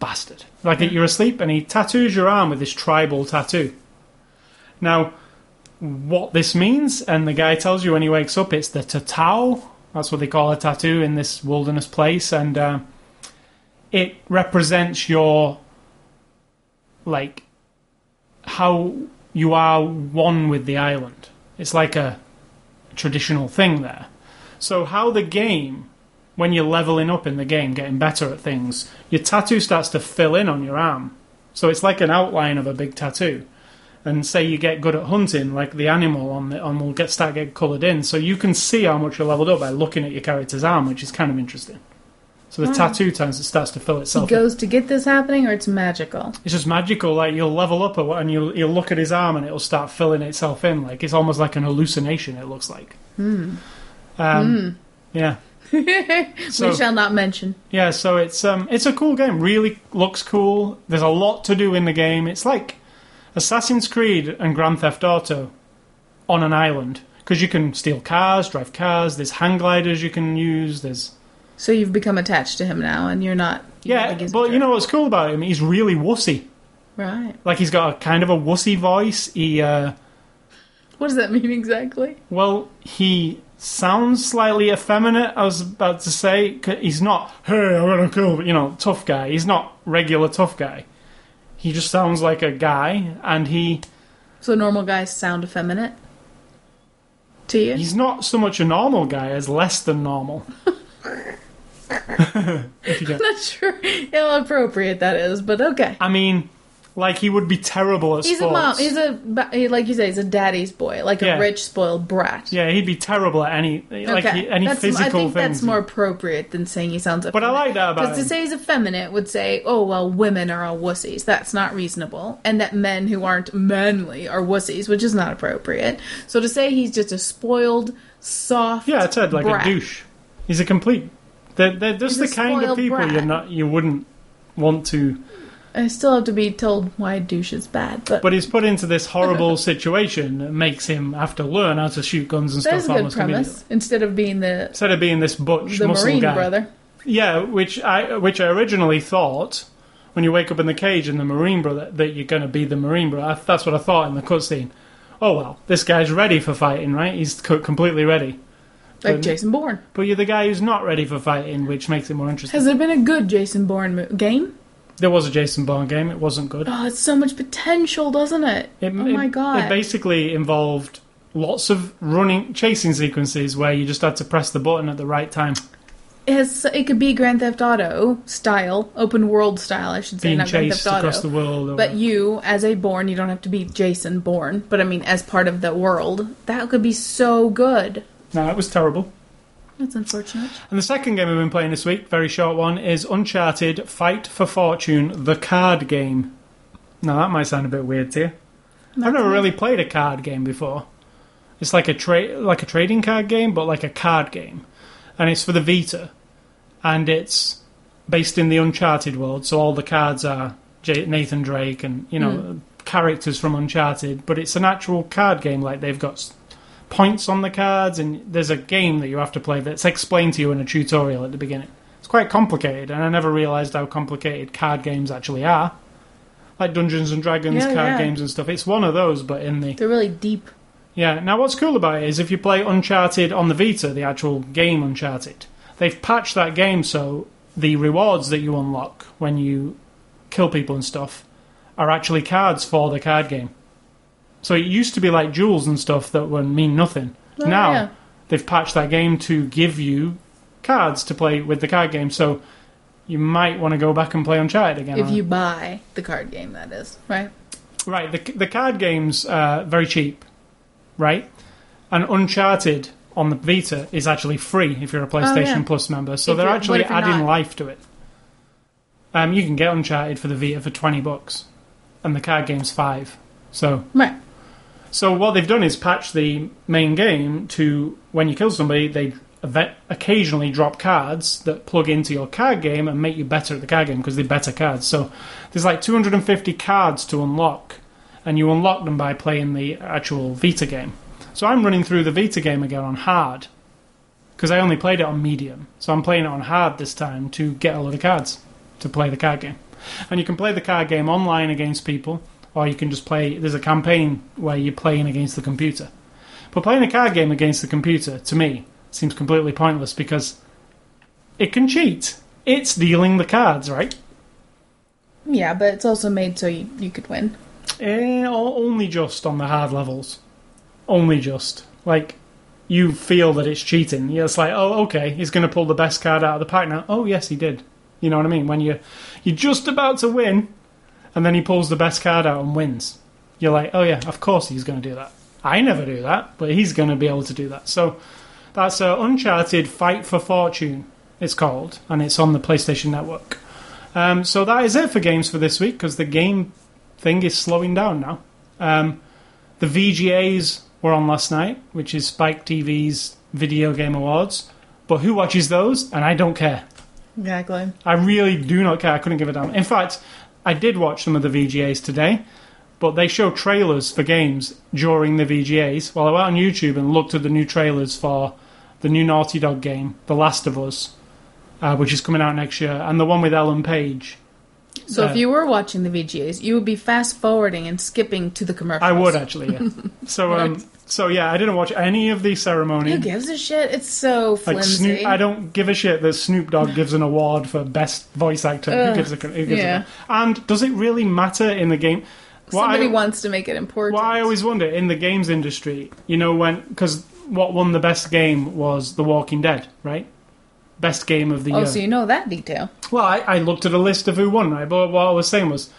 bastard. Like you're asleep, and he tattoos your arm with this tribal tattoo. Now, what this means, and the guy tells you when he wakes up, it's the tatau. That's what they call a tattoo in this wilderness place, and uh, it represents your like how you are one with the island. It's like a traditional thing there. So how the game, when you're leveling up in the game, getting better at things, your tattoo starts to fill in on your arm. So it's like an outline of a big tattoo. And say you get good at hunting, like the animal on the on will get start getting coloured in, so you can see how much you're leveled up by looking at your character's arm, which is kind of interesting. So the tattoo turns it starts to fill He itself. in. goes to get this happening, or it's magical. It's just magical. Like you'll level up and you'll you'll look at his arm and it'll start filling itself in. Like it's almost like an hallucination. It looks like. Hmm. Um, Yeah. *laughs* So we shall not mention. yeah. So it's um it's a cool game. Really looks cool. There's a lot to do in the game. It's like Assassin's Creed and Grand Theft Auto on an island because you can steal cars, drive cars. There's hang gliders you can use. There's So you've become attached to him now, and you're not. you yeah. But you know what's cool about him? He's really wussy. right? Like he's got a kind of a wussy voice. He uh What does that mean exactly? Well, he sounds slightly effeminate. I was about to say he's not. Hey, I'm gonna kill you know tough guy. He's not regular tough guy. He just sounds like a guy, and he So normal guys sound effeminate to you? he's not so much a normal guy as less than normal. *laughs* *laughs* get, not sure how appropriate that is, but okay. I mean, like he would be terrible at He's a mom. He's a he- like you say. He's a daddy's boy, like Yeah. a rich, spoiled brat. yeah, he'd be terrible at any like okay, he, any that's, physical I think things. that's more appropriate than saying he sounds. But I like that about it. Because to say he's effeminate would say, "Oh well, women are all wussies." That's not reasonable, and that men who aren't manly are wussies, which is not appropriate. So to say he's just a spoiled, soft, Yeah, I said like brat. a douche. He's a complete. They're, they're just He's the kind of people you're not you wouldn't want to. I still have to be told why douche is bad, but, But he's put into this *laughs* horrible situation that makes him have to learn how to shoot guns and that stuff is a good almost immediately. premise. Instead of being the Instead of being this butch the muscle marine guy, brother. yeah, which I which I originally thought when you wake up in the cage in the marine brother that you're going to be the marine brother. I- That's what I thought in the cutscene. Oh well, this guy's ready for fighting, right? He's co- completely ready. Like But- Jason Bourne. But you're the guy who's not ready for fighting, which makes it more interesting. Has there been a good Jason Bourne mo- game? There was a Jason Bourne game. It wasn't good. Oh, it's so much potential, doesn't it? It, oh my it- god! It basically involved lots of running, chasing sequences where you just had to press the button at the right time. It has. It could be Grand Theft Auto style, open world style, I should say, Being not Grand chased Theft Auto. across the world. Or, But you, as a Bourne, you don't have to be Jason Bourne. But I mean, as part of the world, that could be so good. no, it was terrible. That's unfortunate. And the second game we've been playing this week, very short one, is Uncharted Fight for Fortune, the card game. Now that might sound a bit weird to you. I've never really played a card game before. It's like a tra- like a trading card game, but like a card game, and it's for the Vita, and it's based in the Uncharted world. So all the cards are J- Nathan Drake and you know hmm. characters from Uncharted, but it's an actual card game. Like they've got points on the cards, and there's a game that you have to play that's explained to you in a tutorial at the beginning. It's quite complicated, and I never realised how complicated card games actually are. Like Dungeons and Dragons Yeah, card yeah. games and stuff. It's one of those, but in the They're really deep. yeah. Now, what's cool about it is if you play Uncharted on the Vita, the actual game Uncharted, they've patched that game so the rewards that you unlock when you kill people and stuff are actually cards for the card game. So it used to be like jewels and stuff that would mean nothing. Oh, now yeah. they've patched that game to give you cards to play with the card game. So you might want to go back and play Uncharted again. If on it. you buy the card game, that is right. Right, the the card games are very cheap, right? And Uncharted on the Vita is actually free if you're a PlayStation Oh, yeah. Plus member. So If they're actually what if you're adding not? life to it. Um, you can get Uncharted for the Vita for twenty bucks, and the card game's five. So Right. So what they've done is patch the main game to when you kill somebody, they occasionally drop cards that plug into your card game and make you better at the card game because they're better cards. So there's like 250 cards to unlock, and you unlock them by playing the actual Vita game. So I'm running through the Vita game again on hard because I only played it on medium. So I'm playing it on hard this time to get a load of cards to play the card game. And you can play the card game online against people, or you can just play. There's a campaign where you're playing against the computer. But playing a card game against the computer, to me, seems completely pointless because it can cheat. It's dealing the cards, right? Yeah, but it's also made so you, you could win. Eh, only just on the hard levels. Only just. Like, you feel that it's cheating. You're just like, oh, okay, he's going to pull the best card out of the pack now. Oh, yes, he did. You know what I mean? When you're, you're just about to win, and then he pulls the best card out and wins. You're like, oh, yeah, of course he's going to do that. I never do that, but he's going to be able to do that. So, that's uh, Uncharted Fight for Fortune, it's called, and it's on the PlayStation Network. Um, so that is it for games for this week because the game thing is slowing down now. Um, the VGAs were on last night, which is Spike TV's Video Game Awards. But who watches those? And I don't care. Exactly. I really do not care. I couldn't give a damn. In fact, I did watch some of the VGAs today, but they show trailers for games during the VGAs. Well, I went on YouTube and looked at the new trailers for the new Naughty Dog game, The Last of Us, uh, which is coming out next year, and the one with Ellen Page. So Yeah. if you were watching the VGAs, you would be fast forwarding and skipping to the commercials. I would actually, yeah. *laughs* so, um, so yeah, I didn't watch any of the ceremony. Who gives a shit? It's so Like flimsy. Snoop, I don't give a shit that Snoop Dogg gives an award for best voice actor. who gives a, who gives yeah. a, And does it really matter in the game? What Somebody I, wants to make it important. what I always wonder in the games industry, you know, when because what won the best game was The Walking Dead, right? Best game of the oh, year. Oh, so you know that detail. Well, I, I looked at a list of who won, right? But what I was saying was,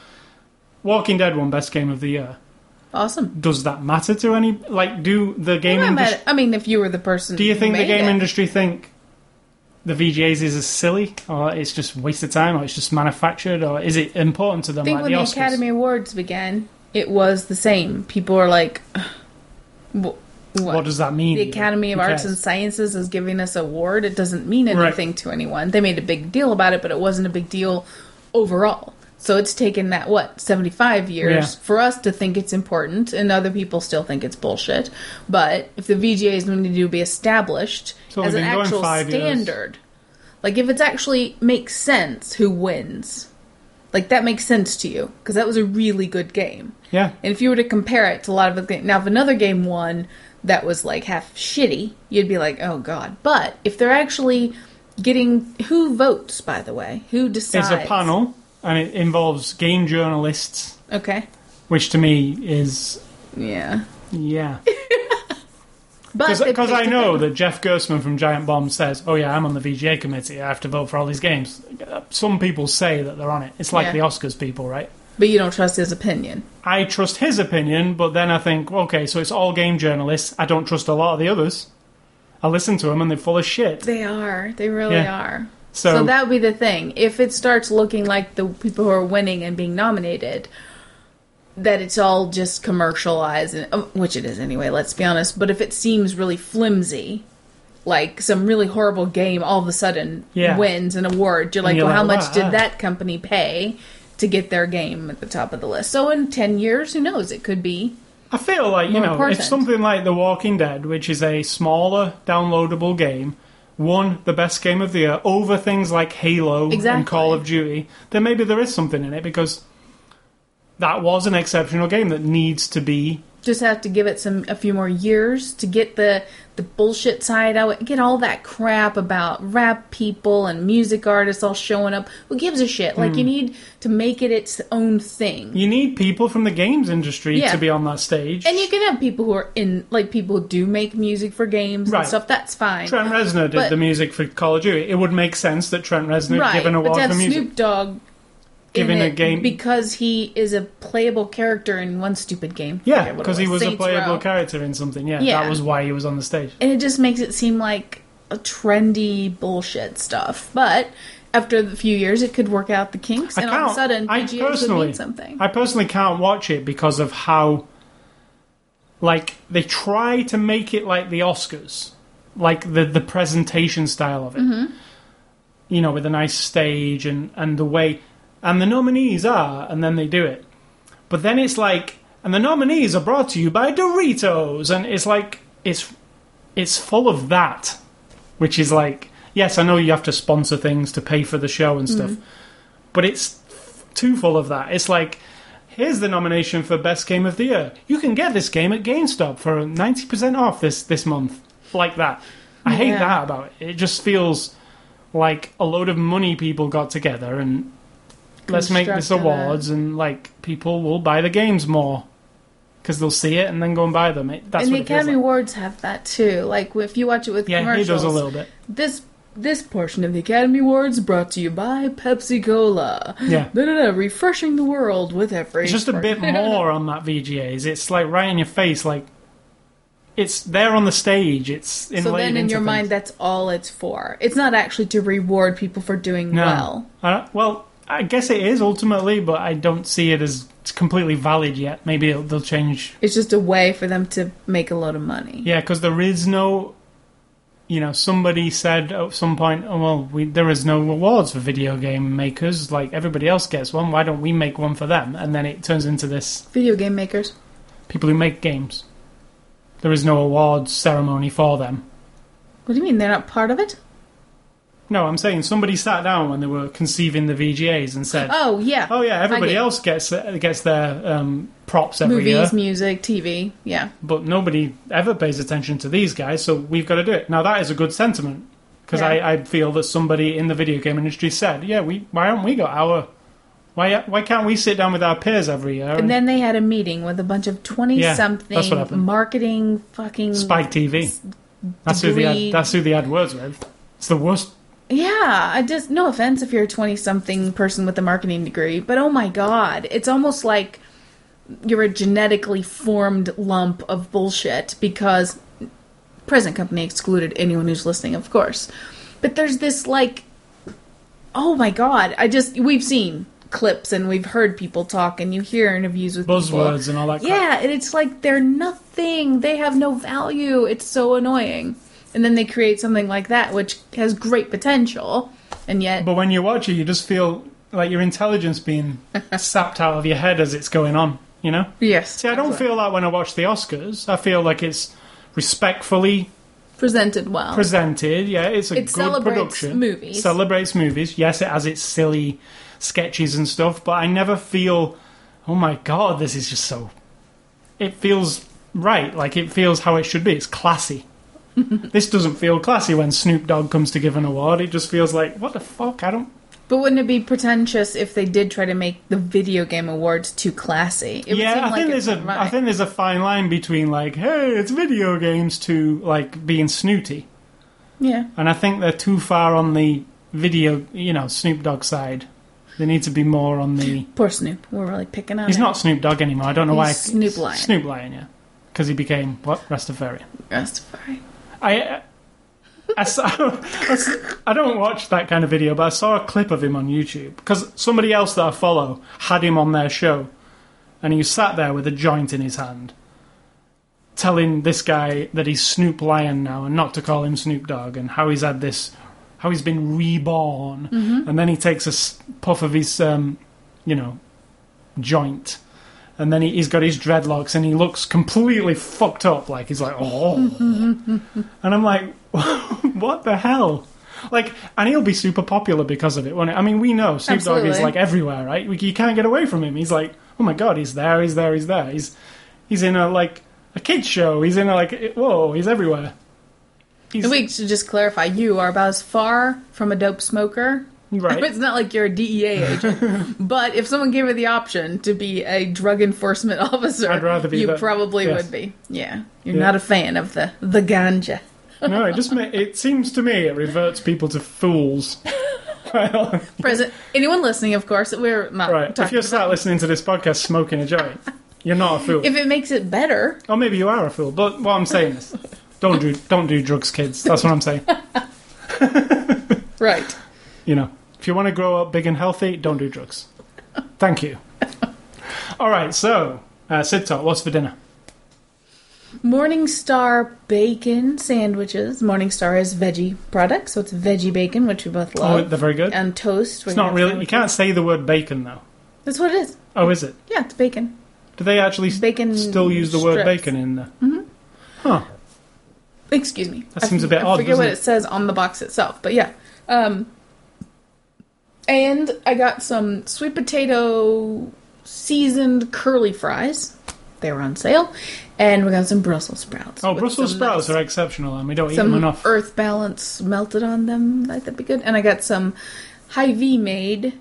Walking Dead won best game of the year. Awesome. Does that matter to any? Like, do the game Well, I, industry? I mean, if you were the person, Do you who think the made game it, industry think the VGAs is silly, or it's just a waste of time, or it's just manufactured, or is it important to them I think like when the the Oscars? Academy Awards began, it was the same. People were like, "Wh- "What? what does that mean? the? Academy of Who Arts cares? and Sciences is giving us a award. It doesn't mean Right. anything to anyone. They made a big deal about it, but it wasn't a big deal overall. So it's taken that what seventy five years Yeah. for us to think it's important, and other people still think it's bullshit. But if the VGAs need to be established as an actual five years. standard, like if it's actually makes sense who wins, like that makes sense to you because that was a really good game. Yeah, And if you were to compare it to a lot of the games, now if another game won that was like half shitty, you'd be like, oh god. But if they're actually getting who votes, by the way, who decides? it's a panel, and it involves game journalists, Okay. which to me is Yeah. yeah, *laughs* But they because I picked know that Jeff Gerstmann from Giant Bomb says, "Oh yeah, I'm on the VGA committee. I have to vote for all these games." Some people say that they're on it. It's like Yeah. the Oscars people, right? But you don't trust his opinion. I trust his opinion, but then I think, okay, so it's all game journalists. I don't trust a lot of the others. I listen to them and they're full of shit. They are. They really Yeah. are. So, So, that would be the thing. If it starts looking like the people who are winning and being nominated that it's all just commercialized, and, uh, which it is anyway. Let's be honest. But if it seems really flimsy, like some really horrible game, all of a sudden Yeah. wins an award, you're like, you're well, how much wow, did that company pay to get their game at the top of the list? So in ten years, who knows? It could be. I feel like, you know, important. if something like The Walking Dead, which is a smaller, downloadable game, won the best game of the year over things like Halo and Call of Duty, then maybe there is something in it because that was an exceptional game that needs to be. Just have to give it some a few more years to get the the bullshit side out. Get all that crap about rap people and music artists all showing up. Who gives a shit? Like Hmm. you need to make it its own thing. You need people from the games industry Yeah. to be on that stage. And you can have people who are in, like people who do make music for games Right. and stuff. That's fine. Trent Reznor did But- the music for Call of Duty. It would make sense that Trent Reznor right. give an but award for music. Snoop Dogg Given a game- because he is a playable character in one stupid game. Yeah, Forget what it because he was a playable Row. character in something. Yeah, Yeah. that was why he was on the stage. and it just makes it seem like a trendy bullshit stuff. But after a few years, it could work out the kinks, I and all of a sudden, I VGAs would mean something. I personally can't watch it because of how, like, they try to make it like the Oscars, like the the presentation style of it. Mm-hmm. You know, with a nice stage and and the way, and the nominees are, and then they do it. But then it's like, and the nominees are brought to you by Doritos, and it's like it's it's full of that, which is like, yes, I know you have to sponsor things to pay for the show and stuff, mm-hmm. but it's too full of that. It's like, here's the nomination for best game of the year. You can get this game at GameStop for ninety percent off this this month, like that. I hate Yeah. that about it. It just feels like a load of money people got together and let's make this it. awards and like people will buy the games more because they'll see it and then go and buy them. It, that's and what the it Academy like. Awards have that too. Like if you watch it with Yeah, he commercials, does a little bit. this this portion of the Academy Awards brought to you by Pepsi Cola. Yeah. Da, da, da, refreshing the world with every. It's just a bit *laughs* more on that VGAs. It's like right in your face, like it's there on the stage. It's So then, in your things. mind, that's all it's for. It's not actually to reward people for doing No. well. Uh, well, I guess it is ultimately, but I don't see it as completely valid yet. Maybe it'll, they'll change. It's just a way for them to make a lot of money. Yeah, because there is no. You know, somebody said at some point, oh, well, we, there is no rewards for video game makers. Like everybody else gets one. Why don't we make one for them? And then it turns into this Video game makers. people who make games. There is no awards ceremony for them. What do you mean they're not part of it? No, I'm saying somebody sat down when they were conceiving the VGAs and said, Oh yeah, "Oh yeah, everybody get- else gets gets their um, props every movies, year, music, TV. Yeah, but nobody ever pays attention to these guys, so we've got to do it." Now that is a good sentiment because Yeah. I, I feel that somebody in the video game industry said, "Yeah, we why haven't we got our why why can't we sit down with our peers every year?" and then they had a meeting with a bunch of twenty yeah, something marketing fucking Spike TV. That's who the ad, that's who the ad words with. It's the worst. Yeah, I just no offense if you're a twenty something person with a marketing degree, but oh my god, it's almost like you're a genetically formed lump of bullshit because present company excluded anyone who's listening, of course. But there's this like oh my god, I just we've seen clips and we've heard people talk and you hear interviews with people. Buzzwords and all that. Crap. Yeah, and it's like they're nothing. They have no value. It's so annoying. And then they create something like that, which has great potential, and yet But when you watch it, you just feel like your intelligence being *laughs* sapped out of your head as it's going on. You know. yes. See, I don't feel that when I watch the Oscars. I feel like it's respectfully presented well. presented. Yeah, it's a It good celebrates production. movies. Celebrates movies. Yes, it has its silly sketches and stuff, but I never feel, oh my god, this is just so. It feels right. Like it feels how it should be. It's classy. *laughs* this doesn't feel classy when Snoop Dogg comes to give an award. It just feels like, what the fuck? I don't. but wouldn't it be pretentious if they did try to make the video game awards too classy? It would yeah, I think there's a not I think there's a fine line between like, hey, it's video games to like being snooty. yeah. And I think they're too far on the video, you know, Snoop Dogg side. They need to be more on the. *laughs* Poor Snoop. We're really picking on He's him. not Snoop Dogg anymore. I don't know why. Snoop Lion. Snoop Lion, yeah. Because he became, what? Rastafarian. Rastafari. I. I, saw, I don't watch that kind of video, but I saw a clip of him on YouTube because somebody else that I follow had him on their show, and he sat there with a joint in his hand, telling this guy that he's Snoop Lion now and not to call him Snoop Dogg, and how he's had this, how he's been reborn, and then he takes a puff of his, um, you know, joint. And then he, he's got his dreadlocks and he looks completely fucked up. Like, he's like, oh. *laughs* and I'm like, *laughs* what the hell? Like, and he'll be super popular because of it. won't he? I mean, we know Snoop Dogg is like everywhere, right? We, you can't get away from him. He's like, oh my god, he's there, he's there, he's there. He's he's in a like a kids show. He's in a like whoa, he's everywhere. He's And we should just clarify: you are about as far from a dope smoker. *laughs* right. It's not like you're a DEA agent, *laughs* but if someone gave you the option to be a drug enforcement *laughs* officer, I'd rather be you that. probably Yes. would be. Yeah, you're Yeah. not a fan of the the ganja. no, it just it seems to me it reverts people to fools. Present anyone listening, of course, we're not right. If you're sat listening to this podcast smoking a joint, you're not a fool. If it makes it better, or maybe you are a fool. But what I'm saying is, don't do don't do drugs, kids. That's what I'm saying. right? You know, you want to grow up big and healthy, don't do drugs. Thank you. *laughs* All right, so uh, Sid Talk, what's for dinner? Morningstar bacon sandwiches. Morningstar is veggie product, so it's veggie bacon, which we both love. Oh, they're very good. and toast. It's not really. You can't say the word bacon though. That's what it is. Oh, is it? Yeah, it's bacon. Do they actually Bacon still use the word bacon in there? Mm-hmm. Huh. Excuse me. That I seems a bit I odd, forget what it? it says on the box itself, but yeah. Um, and I got some sweet potato seasoned curly fries. They were on sale, and we got some Brussels sprouts. Oh, with Brussels some sprouts are exceptional, and we don't eat them enough. Earth Balance melted on them. That'd be good. And I got some Hy-Vee made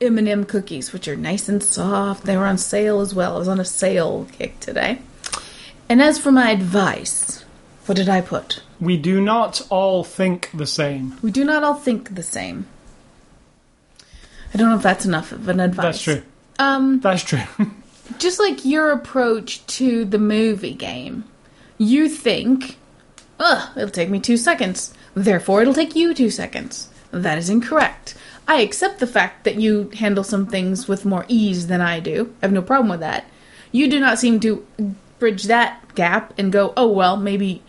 M&M cookies, which are nice and soft. They were on sale as well. I was on a sale kick today. And as for my advice, what did I put? We do not all think the same. We do not all think the same. I don't know if that's enough of an advice. That's true. Um, That's true. *laughs* just like your approach to the movie game. You think, ugh, it'll take me two seconds. Therefore, it'll take you two seconds. That is incorrect. I accept the fact that you handle some things with more ease than I do. I have no problem with that. You do not seem to bridge that gap and go, oh, well, maybe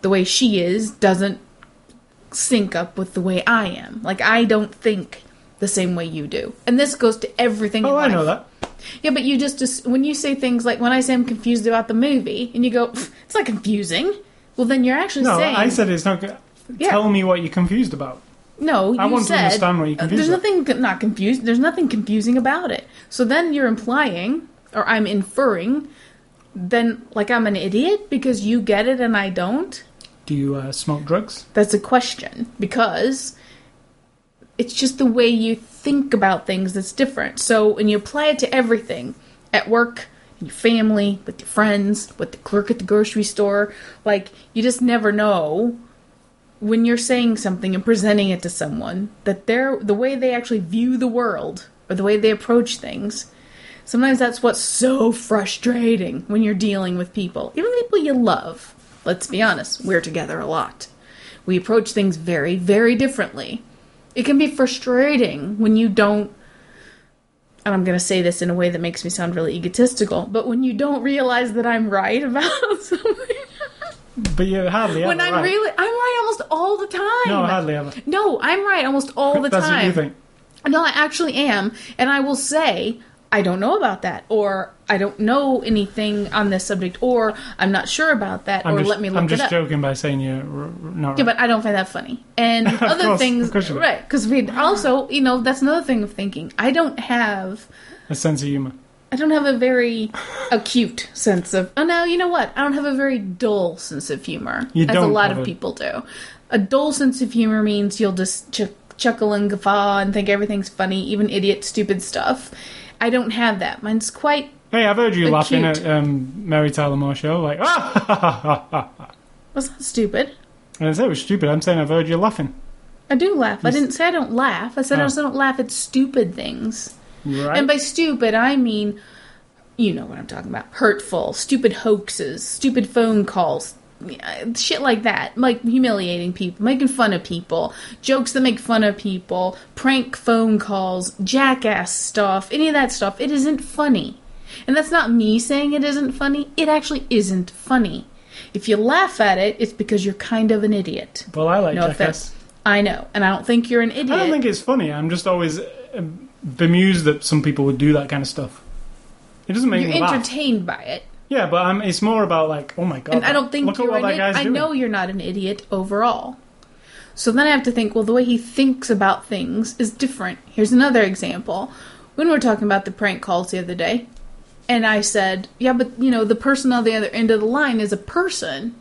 the way she is doesn't sync up with the way I am. Like, I don't think the same way you do. And this goes to everything in oh, I know that. Yeah, but you just, just when you say things like when I say I'm confused about the movie, and you go, "It's not confusing." Well, then you're actually No, saying I said it's not. Yeah. Tell me what you're confused about. no. You I want to understand what you're uh, confused There's about. nothing not confused. There's nothing confusing about it. So then you're implying, or I'm inferring, then like I'm an idiot because you get it and I don't. Do you uh, smoke drugs? That's a question because it's just the way you think about things that's different. So when you apply it to everything at work, in your family, with your friends, with the clerk at the grocery store, like you just never know when you're saying something and presenting it to someone that they're the way they actually view the world or the way they approach things. Sometimes that's what's so frustrating when you're dealing with people, even people you love. Let's be honest, we're together a lot. We approach things very, very differently. It can be frustrating when you don't, and I'm going to say this in a way that makes me sound really egotistical, but when you don't realize that I'm right about *laughs* something. But you hardly when. I'm right. really, I'm right almost all the time. No, hardly ever. No, I'm right almost all the That's time. what you think. No, I actually am, and I will say I don't know about that, or I don't know anything on this subject, or I'm not sure about that, I'm or just, let me look I'm it just joking by saying you're not Yeah, right. but I don't find that funny. And *laughs* other course, things, of course you don't. right? Because we also, you know, that's another thing of thinking. I don't have, a sense of humor. I don't have a very acute sense of. Oh no, you know what? I don't have a very dull sense of humor, You as a lot of people do. A dull sense of humor means you'll just ch- chuckle and guffaw and think everything's funny, even idiot, stupid stuff. I don't have that. Mine's quite Hey, I've heard you Acute. laughing at um, Mary Tyler Moore show, like *laughs* ah, was not stupid. and I said it was stupid. I'm saying I've heard you laughing. I do laugh. I didn't say I don't laugh. I said I Oh. also don't laugh at stupid things. Right? And by stupid, I mean, you know what I'm talking about. Hurtful, stupid hoaxes, stupid phone calls, shit like that. Like humiliating people, making fun of people, jokes that make fun of people, prank phone calls, jackass stuff, any of that stuff. It isn't funny. And that's not me saying it isn't funny. It actually isn't funny. If you laugh at it, it's because you're kind of an idiot. Well, I like No Jackass. I know, and I don't think you're an idiot. I don't think it's funny. I'm just always uh, bemused that some people would do that kind of stuff. It doesn't make you're me laugh. entertained by it. Yeah, but I'm, it's more about like, oh my god. And I don't think look you're what an that guy's I doing. know you're not an idiot overall. So then I have to think, well, the way he thinks about things is different. Here's another example. When we were talking about the prank calls the other day, and I said, yeah, but you know, the person on the other end of the line is a person.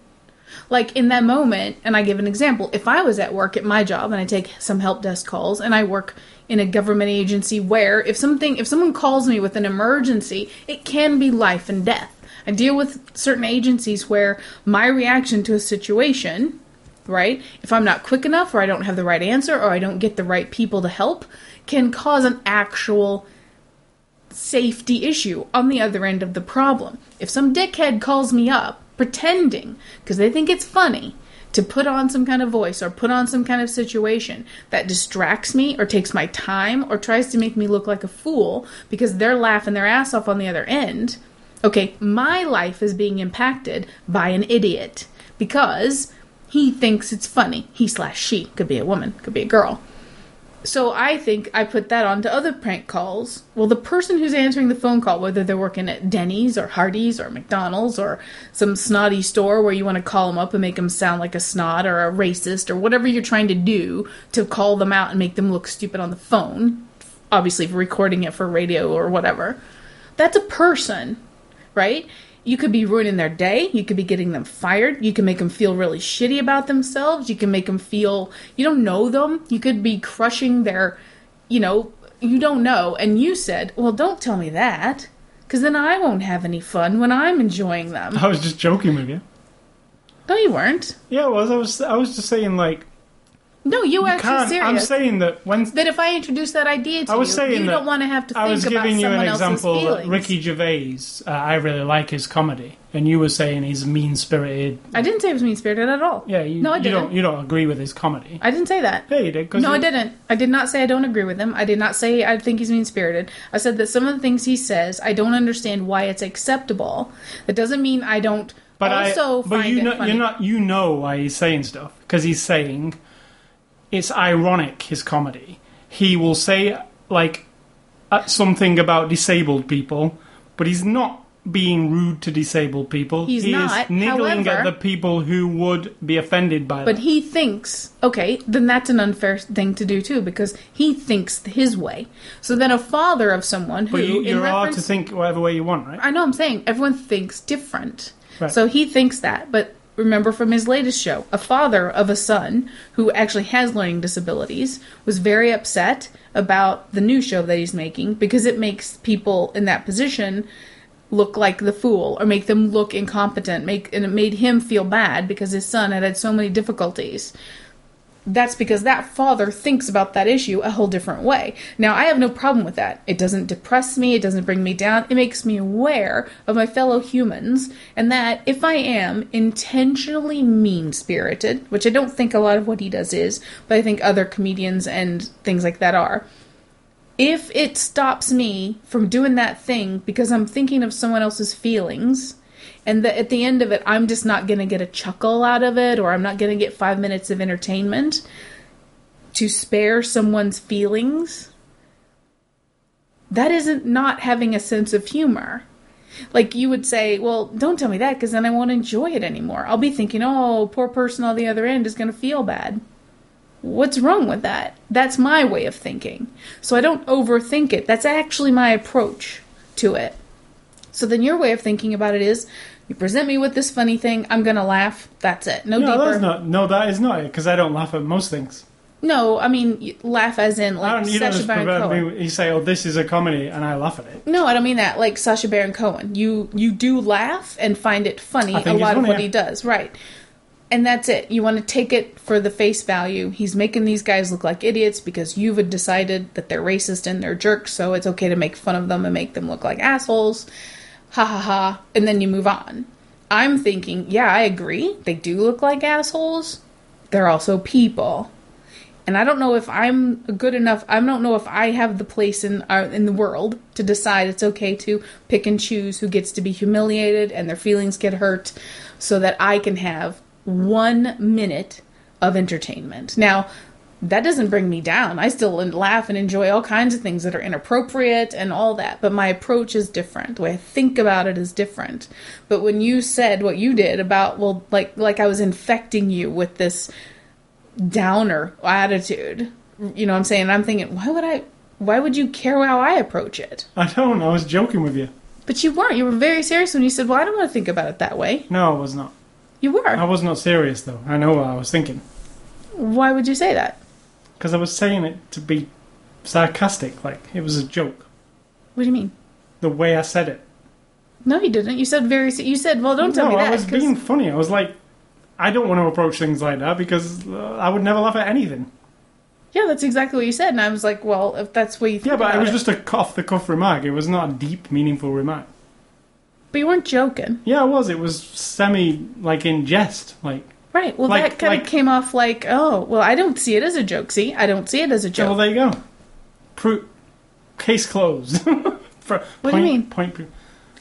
Like in that moment, and I give an example. If I was at work at my job and I take some help desk calls and I work in a government agency where if something if someone calls me with an emergency, it can be life and death. I deal with certain agencies where my reaction to a situation, right? If I'm not quick enough or I don't have the right answer or I don't get the right people to help, can cause an actual safety issue on the other end of the problem. If some dickhead calls me up pretending because they think it's funny to put on some kind of voice or put on some kind of situation that distracts me or takes my time or tries to make me look like a fool because they're laughing their ass off on the other end, okay, my life is being impacted by an idiot because he thinks it's funny. He slash she could be a woman, could be a girl. So I think I put that on to other prank calls. Well, the person who's answering the phone call, whether they're working at Denny's or Hardee's or McDonald's or some snotty store where you want to call them up and make them sound like a snot or a racist or whatever you're trying to do to call them out and make them look stupid on the phone, obviously recording it for radio or whatever. That's a person, right? You could be ruining their day. You could be getting them fired. You can make them feel really shitty about themselves. You can make them feel you don't know them. You could be crushing their, you know, you don't know. And you said, well, don't tell me that, because then I won't have any fun when I'm enjoying them. I was just joking with you. No, you weren't. Yeah, I was. I was. I was just saying like, No, you, you actually can't. serious. I'm saying that when that if I introduce that idea to I was you, saying you that don't want to have to I was giving you an example that. Ricky Gervais, uh, I really like his comedy, and you were saying he's mean spirited. I didn't say it was mean spirited at all. Yeah, you, no, I you didn't. don't. You don't agree with his comedy. I didn't say that. yeah, you did. No, I didn't. I did not say I don't agree with him. I did not say I think he's mean spirited. I said that some of the things he says, I don't understand why it's acceptable. That doesn't mean I don't But also I, but find you it know, you're not. You know why he's saying stuff because he's saying it's ironic. His comedy. He will say like uh, something about disabled people, but he's not being rude to disabled people. He's he not, is niggling however- at the people who would be offended by it. But that. he thinks, okay, then that's an unfair thing to do too, because he thinks his way. So then a father of someone who, But you, you're allowed to think whatever way you want, right? I know I'm saying everyone thinks different. Right. So he thinks that, but remember from his latest show, a father of a son who actually has learning disabilities was very upset about the new show that he's making because it makes people in that position look like the fool or make them look incompetent make and it made him feel bad because his son had had so many difficulties that's because that father thinks about that issue a whole different way. Now, I have no problem with that. It doesn't depress me, it doesn't bring me down. It makes me aware of my fellow humans and that if I am intentionally mean spirited, which I don't think a lot of what he does is, but I think other comedians and things like that are, if it stops me from doing that thing because I'm thinking of someone else's feelings, and that at the end of it, I'm just not going to get a chuckle out of it, or I'm not going to get five minutes of entertainment to spare someone's feelings, that isn't not having a sense of humor. Like you would say, well, don't tell me that because then I won't enjoy it anymore. I'll be thinking, oh, poor person on the other end is going to feel bad. What's wrong with that? That's my way of thinking. So I don't overthink it. That's actually my approach to it. So then your way of thinking about it is you present me with this funny thing, I'm going to laugh. That's it. No, no, deeper. that's not. No, that is not it because I don't laugh at most things. No, I mean laugh as in I like don't, you don't Sacha just Baron Cohen. me. You say, "Oh, this is a comedy," and I laugh at it. No, I don't mean that. Like Sacha Baron Cohen, you you do laugh and find it funny. a lot of what yeah. he does, right? And that's it. You want to take it for the face value. He's making these guys look like idiots because you've decided that they're racist and they're jerks, so it's okay to make fun of them and make them look like assholes. Ha ha ha. And then you move on. I'm thinking, yeah, I agree. They do look like assholes. They're also people. And I don't know if I'm good enough. I don't know if I have the place in uh, in the world to decide it's okay to pick and choose who gets to be humiliated and their feelings get hurt, so that I can have one minute of entertainment. Now, that doesn't bring me down. I still laugh and enjoy all kinds of things that are inappropriate and all that, but my approach is different. The way I think about it is different. But when you said what you did about well like like I was infecting you with this downer attitude, you know what I'm saying? I'm thinking, why would I why would you care how I approach it? I don't. I was joking with you. But you weren't. You were very serious when you said, "Well, I don't want to think about it that way." No, I was not. You were. I was not serious though. I know what I was thinking Why would you say that? Because I was saying it to be sarcastic, like it was a joke. What do you mean? The way I said it. No, you didn't. You said very. You said, "Well, don't tell no, me that." I was 'cause- being funny. I was like, I don't want to approach things like that because uh, I would never laugh at anything. Yeah, that's exactly what you said, and I was like, "Well, if that's what you think Yeah, but it was it. just a off the cuff remark. It was not a deep, meaningful remark. But you weren't joking, Yeah, it was. It was semi like in jest. Like, right? Well, Like- that kind like- of came off like, "Oh, well, I don't see it as a joke." See, I don't see it as a joke. well, there you go. Pro- case closed. *laughs* What do you mean? Point. pro-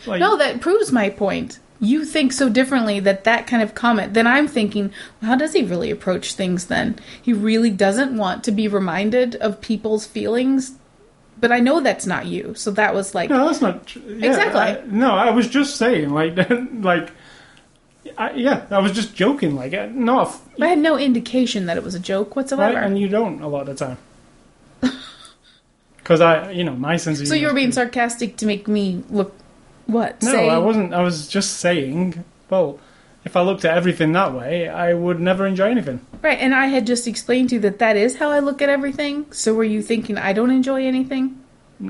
Like, no, that proves my point. You think so differently that that kind of comment. Then I'm thinking, well, how does he really approach things? Then he really doesn't want to be reminded of people's feelings. But I know that's not you, so that was like, No, that's not tr- yeah, Exactly. I- no, I was just saying, like, *laughs* like, I, yeah, I was just joking, like, uh, not, f- I had no indication that it was a joke whatsoever. right? And you don't a lot of the time, *laughs* because I, you know, my sense of so you were being pretty- sarcastic to make me look what? No, say, I wasn't. I was just saying. Well, if I looked at everything that way, I would never enjoy anything. Right, and I had just explained to you that that is how I look at everything. So were you thinking I don't enjoy anything?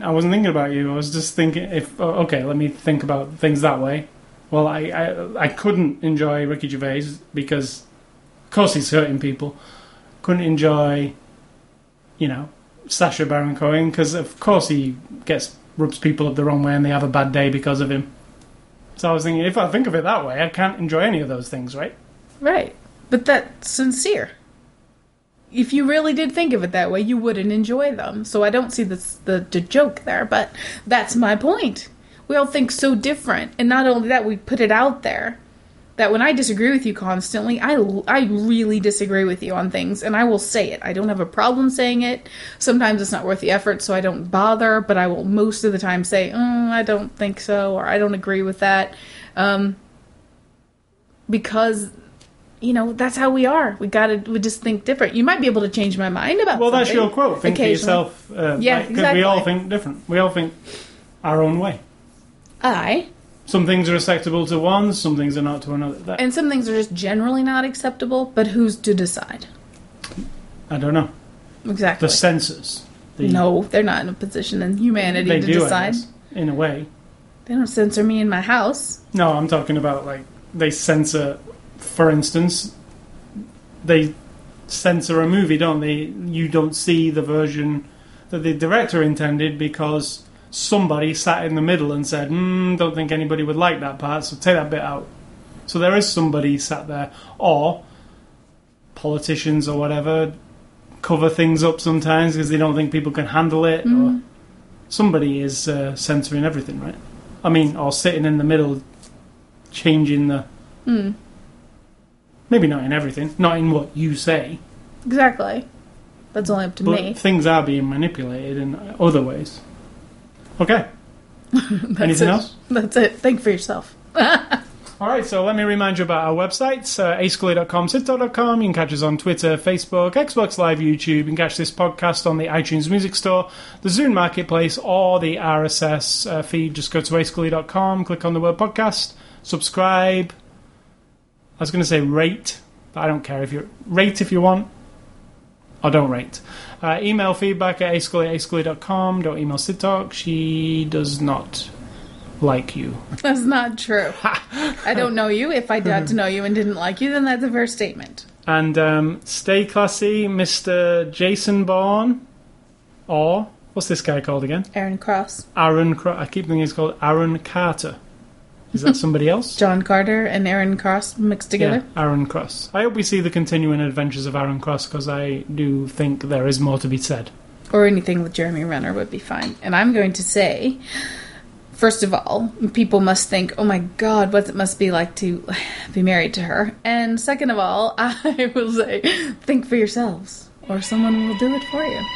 I wasn't thinking about you. I was just thinking if oh, okay, let me think about things that way. Well, I, I I couldn't enjoy Ricky Gervais because, of course, he's hurting people. Couldn't enjoy, you know, Sacha Baron Cohen because of course he gets rubs people up the wrong way and they have a bad day because of him. So I was thinking, if I think of it that way, I can't enjoy any of those things, right? Right, but that's sincere. If you really did think of it that way, you wouldn't enjoy them. So I don't see the the joke there, but that's my point. We all think so different, and not only that, we put it out there. That when I disagree with you constantly, I, I really disagree with you on things, and I will say it. I don't have a problem saying it. Sometimes it's not worth the effort, so I don't bother, but I will most of the time say, mm, I don't think so, or I don't agree with that. Um, because you know that's how we are. We gotta we just think different. You might be able to change my mind about. Well, that's your quote. Think for yourself. Uh, Yeah, Because we all think different. We all think our own way. I Some things are acceptable to one, some things are not to another. That, and some things are just generally not acceptable. But who's to decide? I don't know. Exactly. The censors. The, no, they're not in a position in humanity they to do, I decide. guess, in a way. They don't censor me in my house. No, I'm talking about like they censor, for instance, they censor a movie, don't they? You don't see the version that the director intended because somebody sat in the middle and said, mm, "Don't think anybody would like that part, so take that bit out." So there is somebody sat there, or politicians or whatever cover things up sometimes because they don't think people can handle it, or somebody is uh, censoring everything, right? I mean, or sitting in the middle, changing the. Hmm. Maybe not in everything, not in what you say, Exactly. That's only up to but me. things are being manipulated in other ways. Okay. *laughs* Anything it. else? That's it. Think for yourself. *laughs* All right, so let me remind you about our websites, uh, ascully.com, sittalk.com. You can catch us on Twitter, Facebook, Xbox Live, YouTube. You can catch this podcast on the iTunes Music Store, the Zune Marketplace, or the RSS uh, feed. Just go to ascully.com, click on the word podcast, subscribe. I was going to say rate, but I don't care if you rate if you want, or don't rate. Uh, email feedback at ascully at ascully.com. Don't email Sid Talk. She does not like you. *laughs* That's not true. *laughs* I don't know you. If I got *laughs* to know you and didn't like you, then that's a fair statement. And um, stay classy, Mr. Jason Bourne. Or, what's this guy called again? Aaron Cross. Aaron, Cro- I keep thinking he's called Aaron Carter. Is that somebody else? John Carter and Aaron Cross mixed together. Yeah, Aaron Cross. I hope we see the continuing adventures of Aaron Cross because I do think there is more to be said. Or anything with Jeremy Renner would be fine. And I'm going to say, first of all, people must think, oh my God, what it must be like to *sighs* be married to her. And second of all, *laughs* I will say, think for yourselves, or someone will do it for you.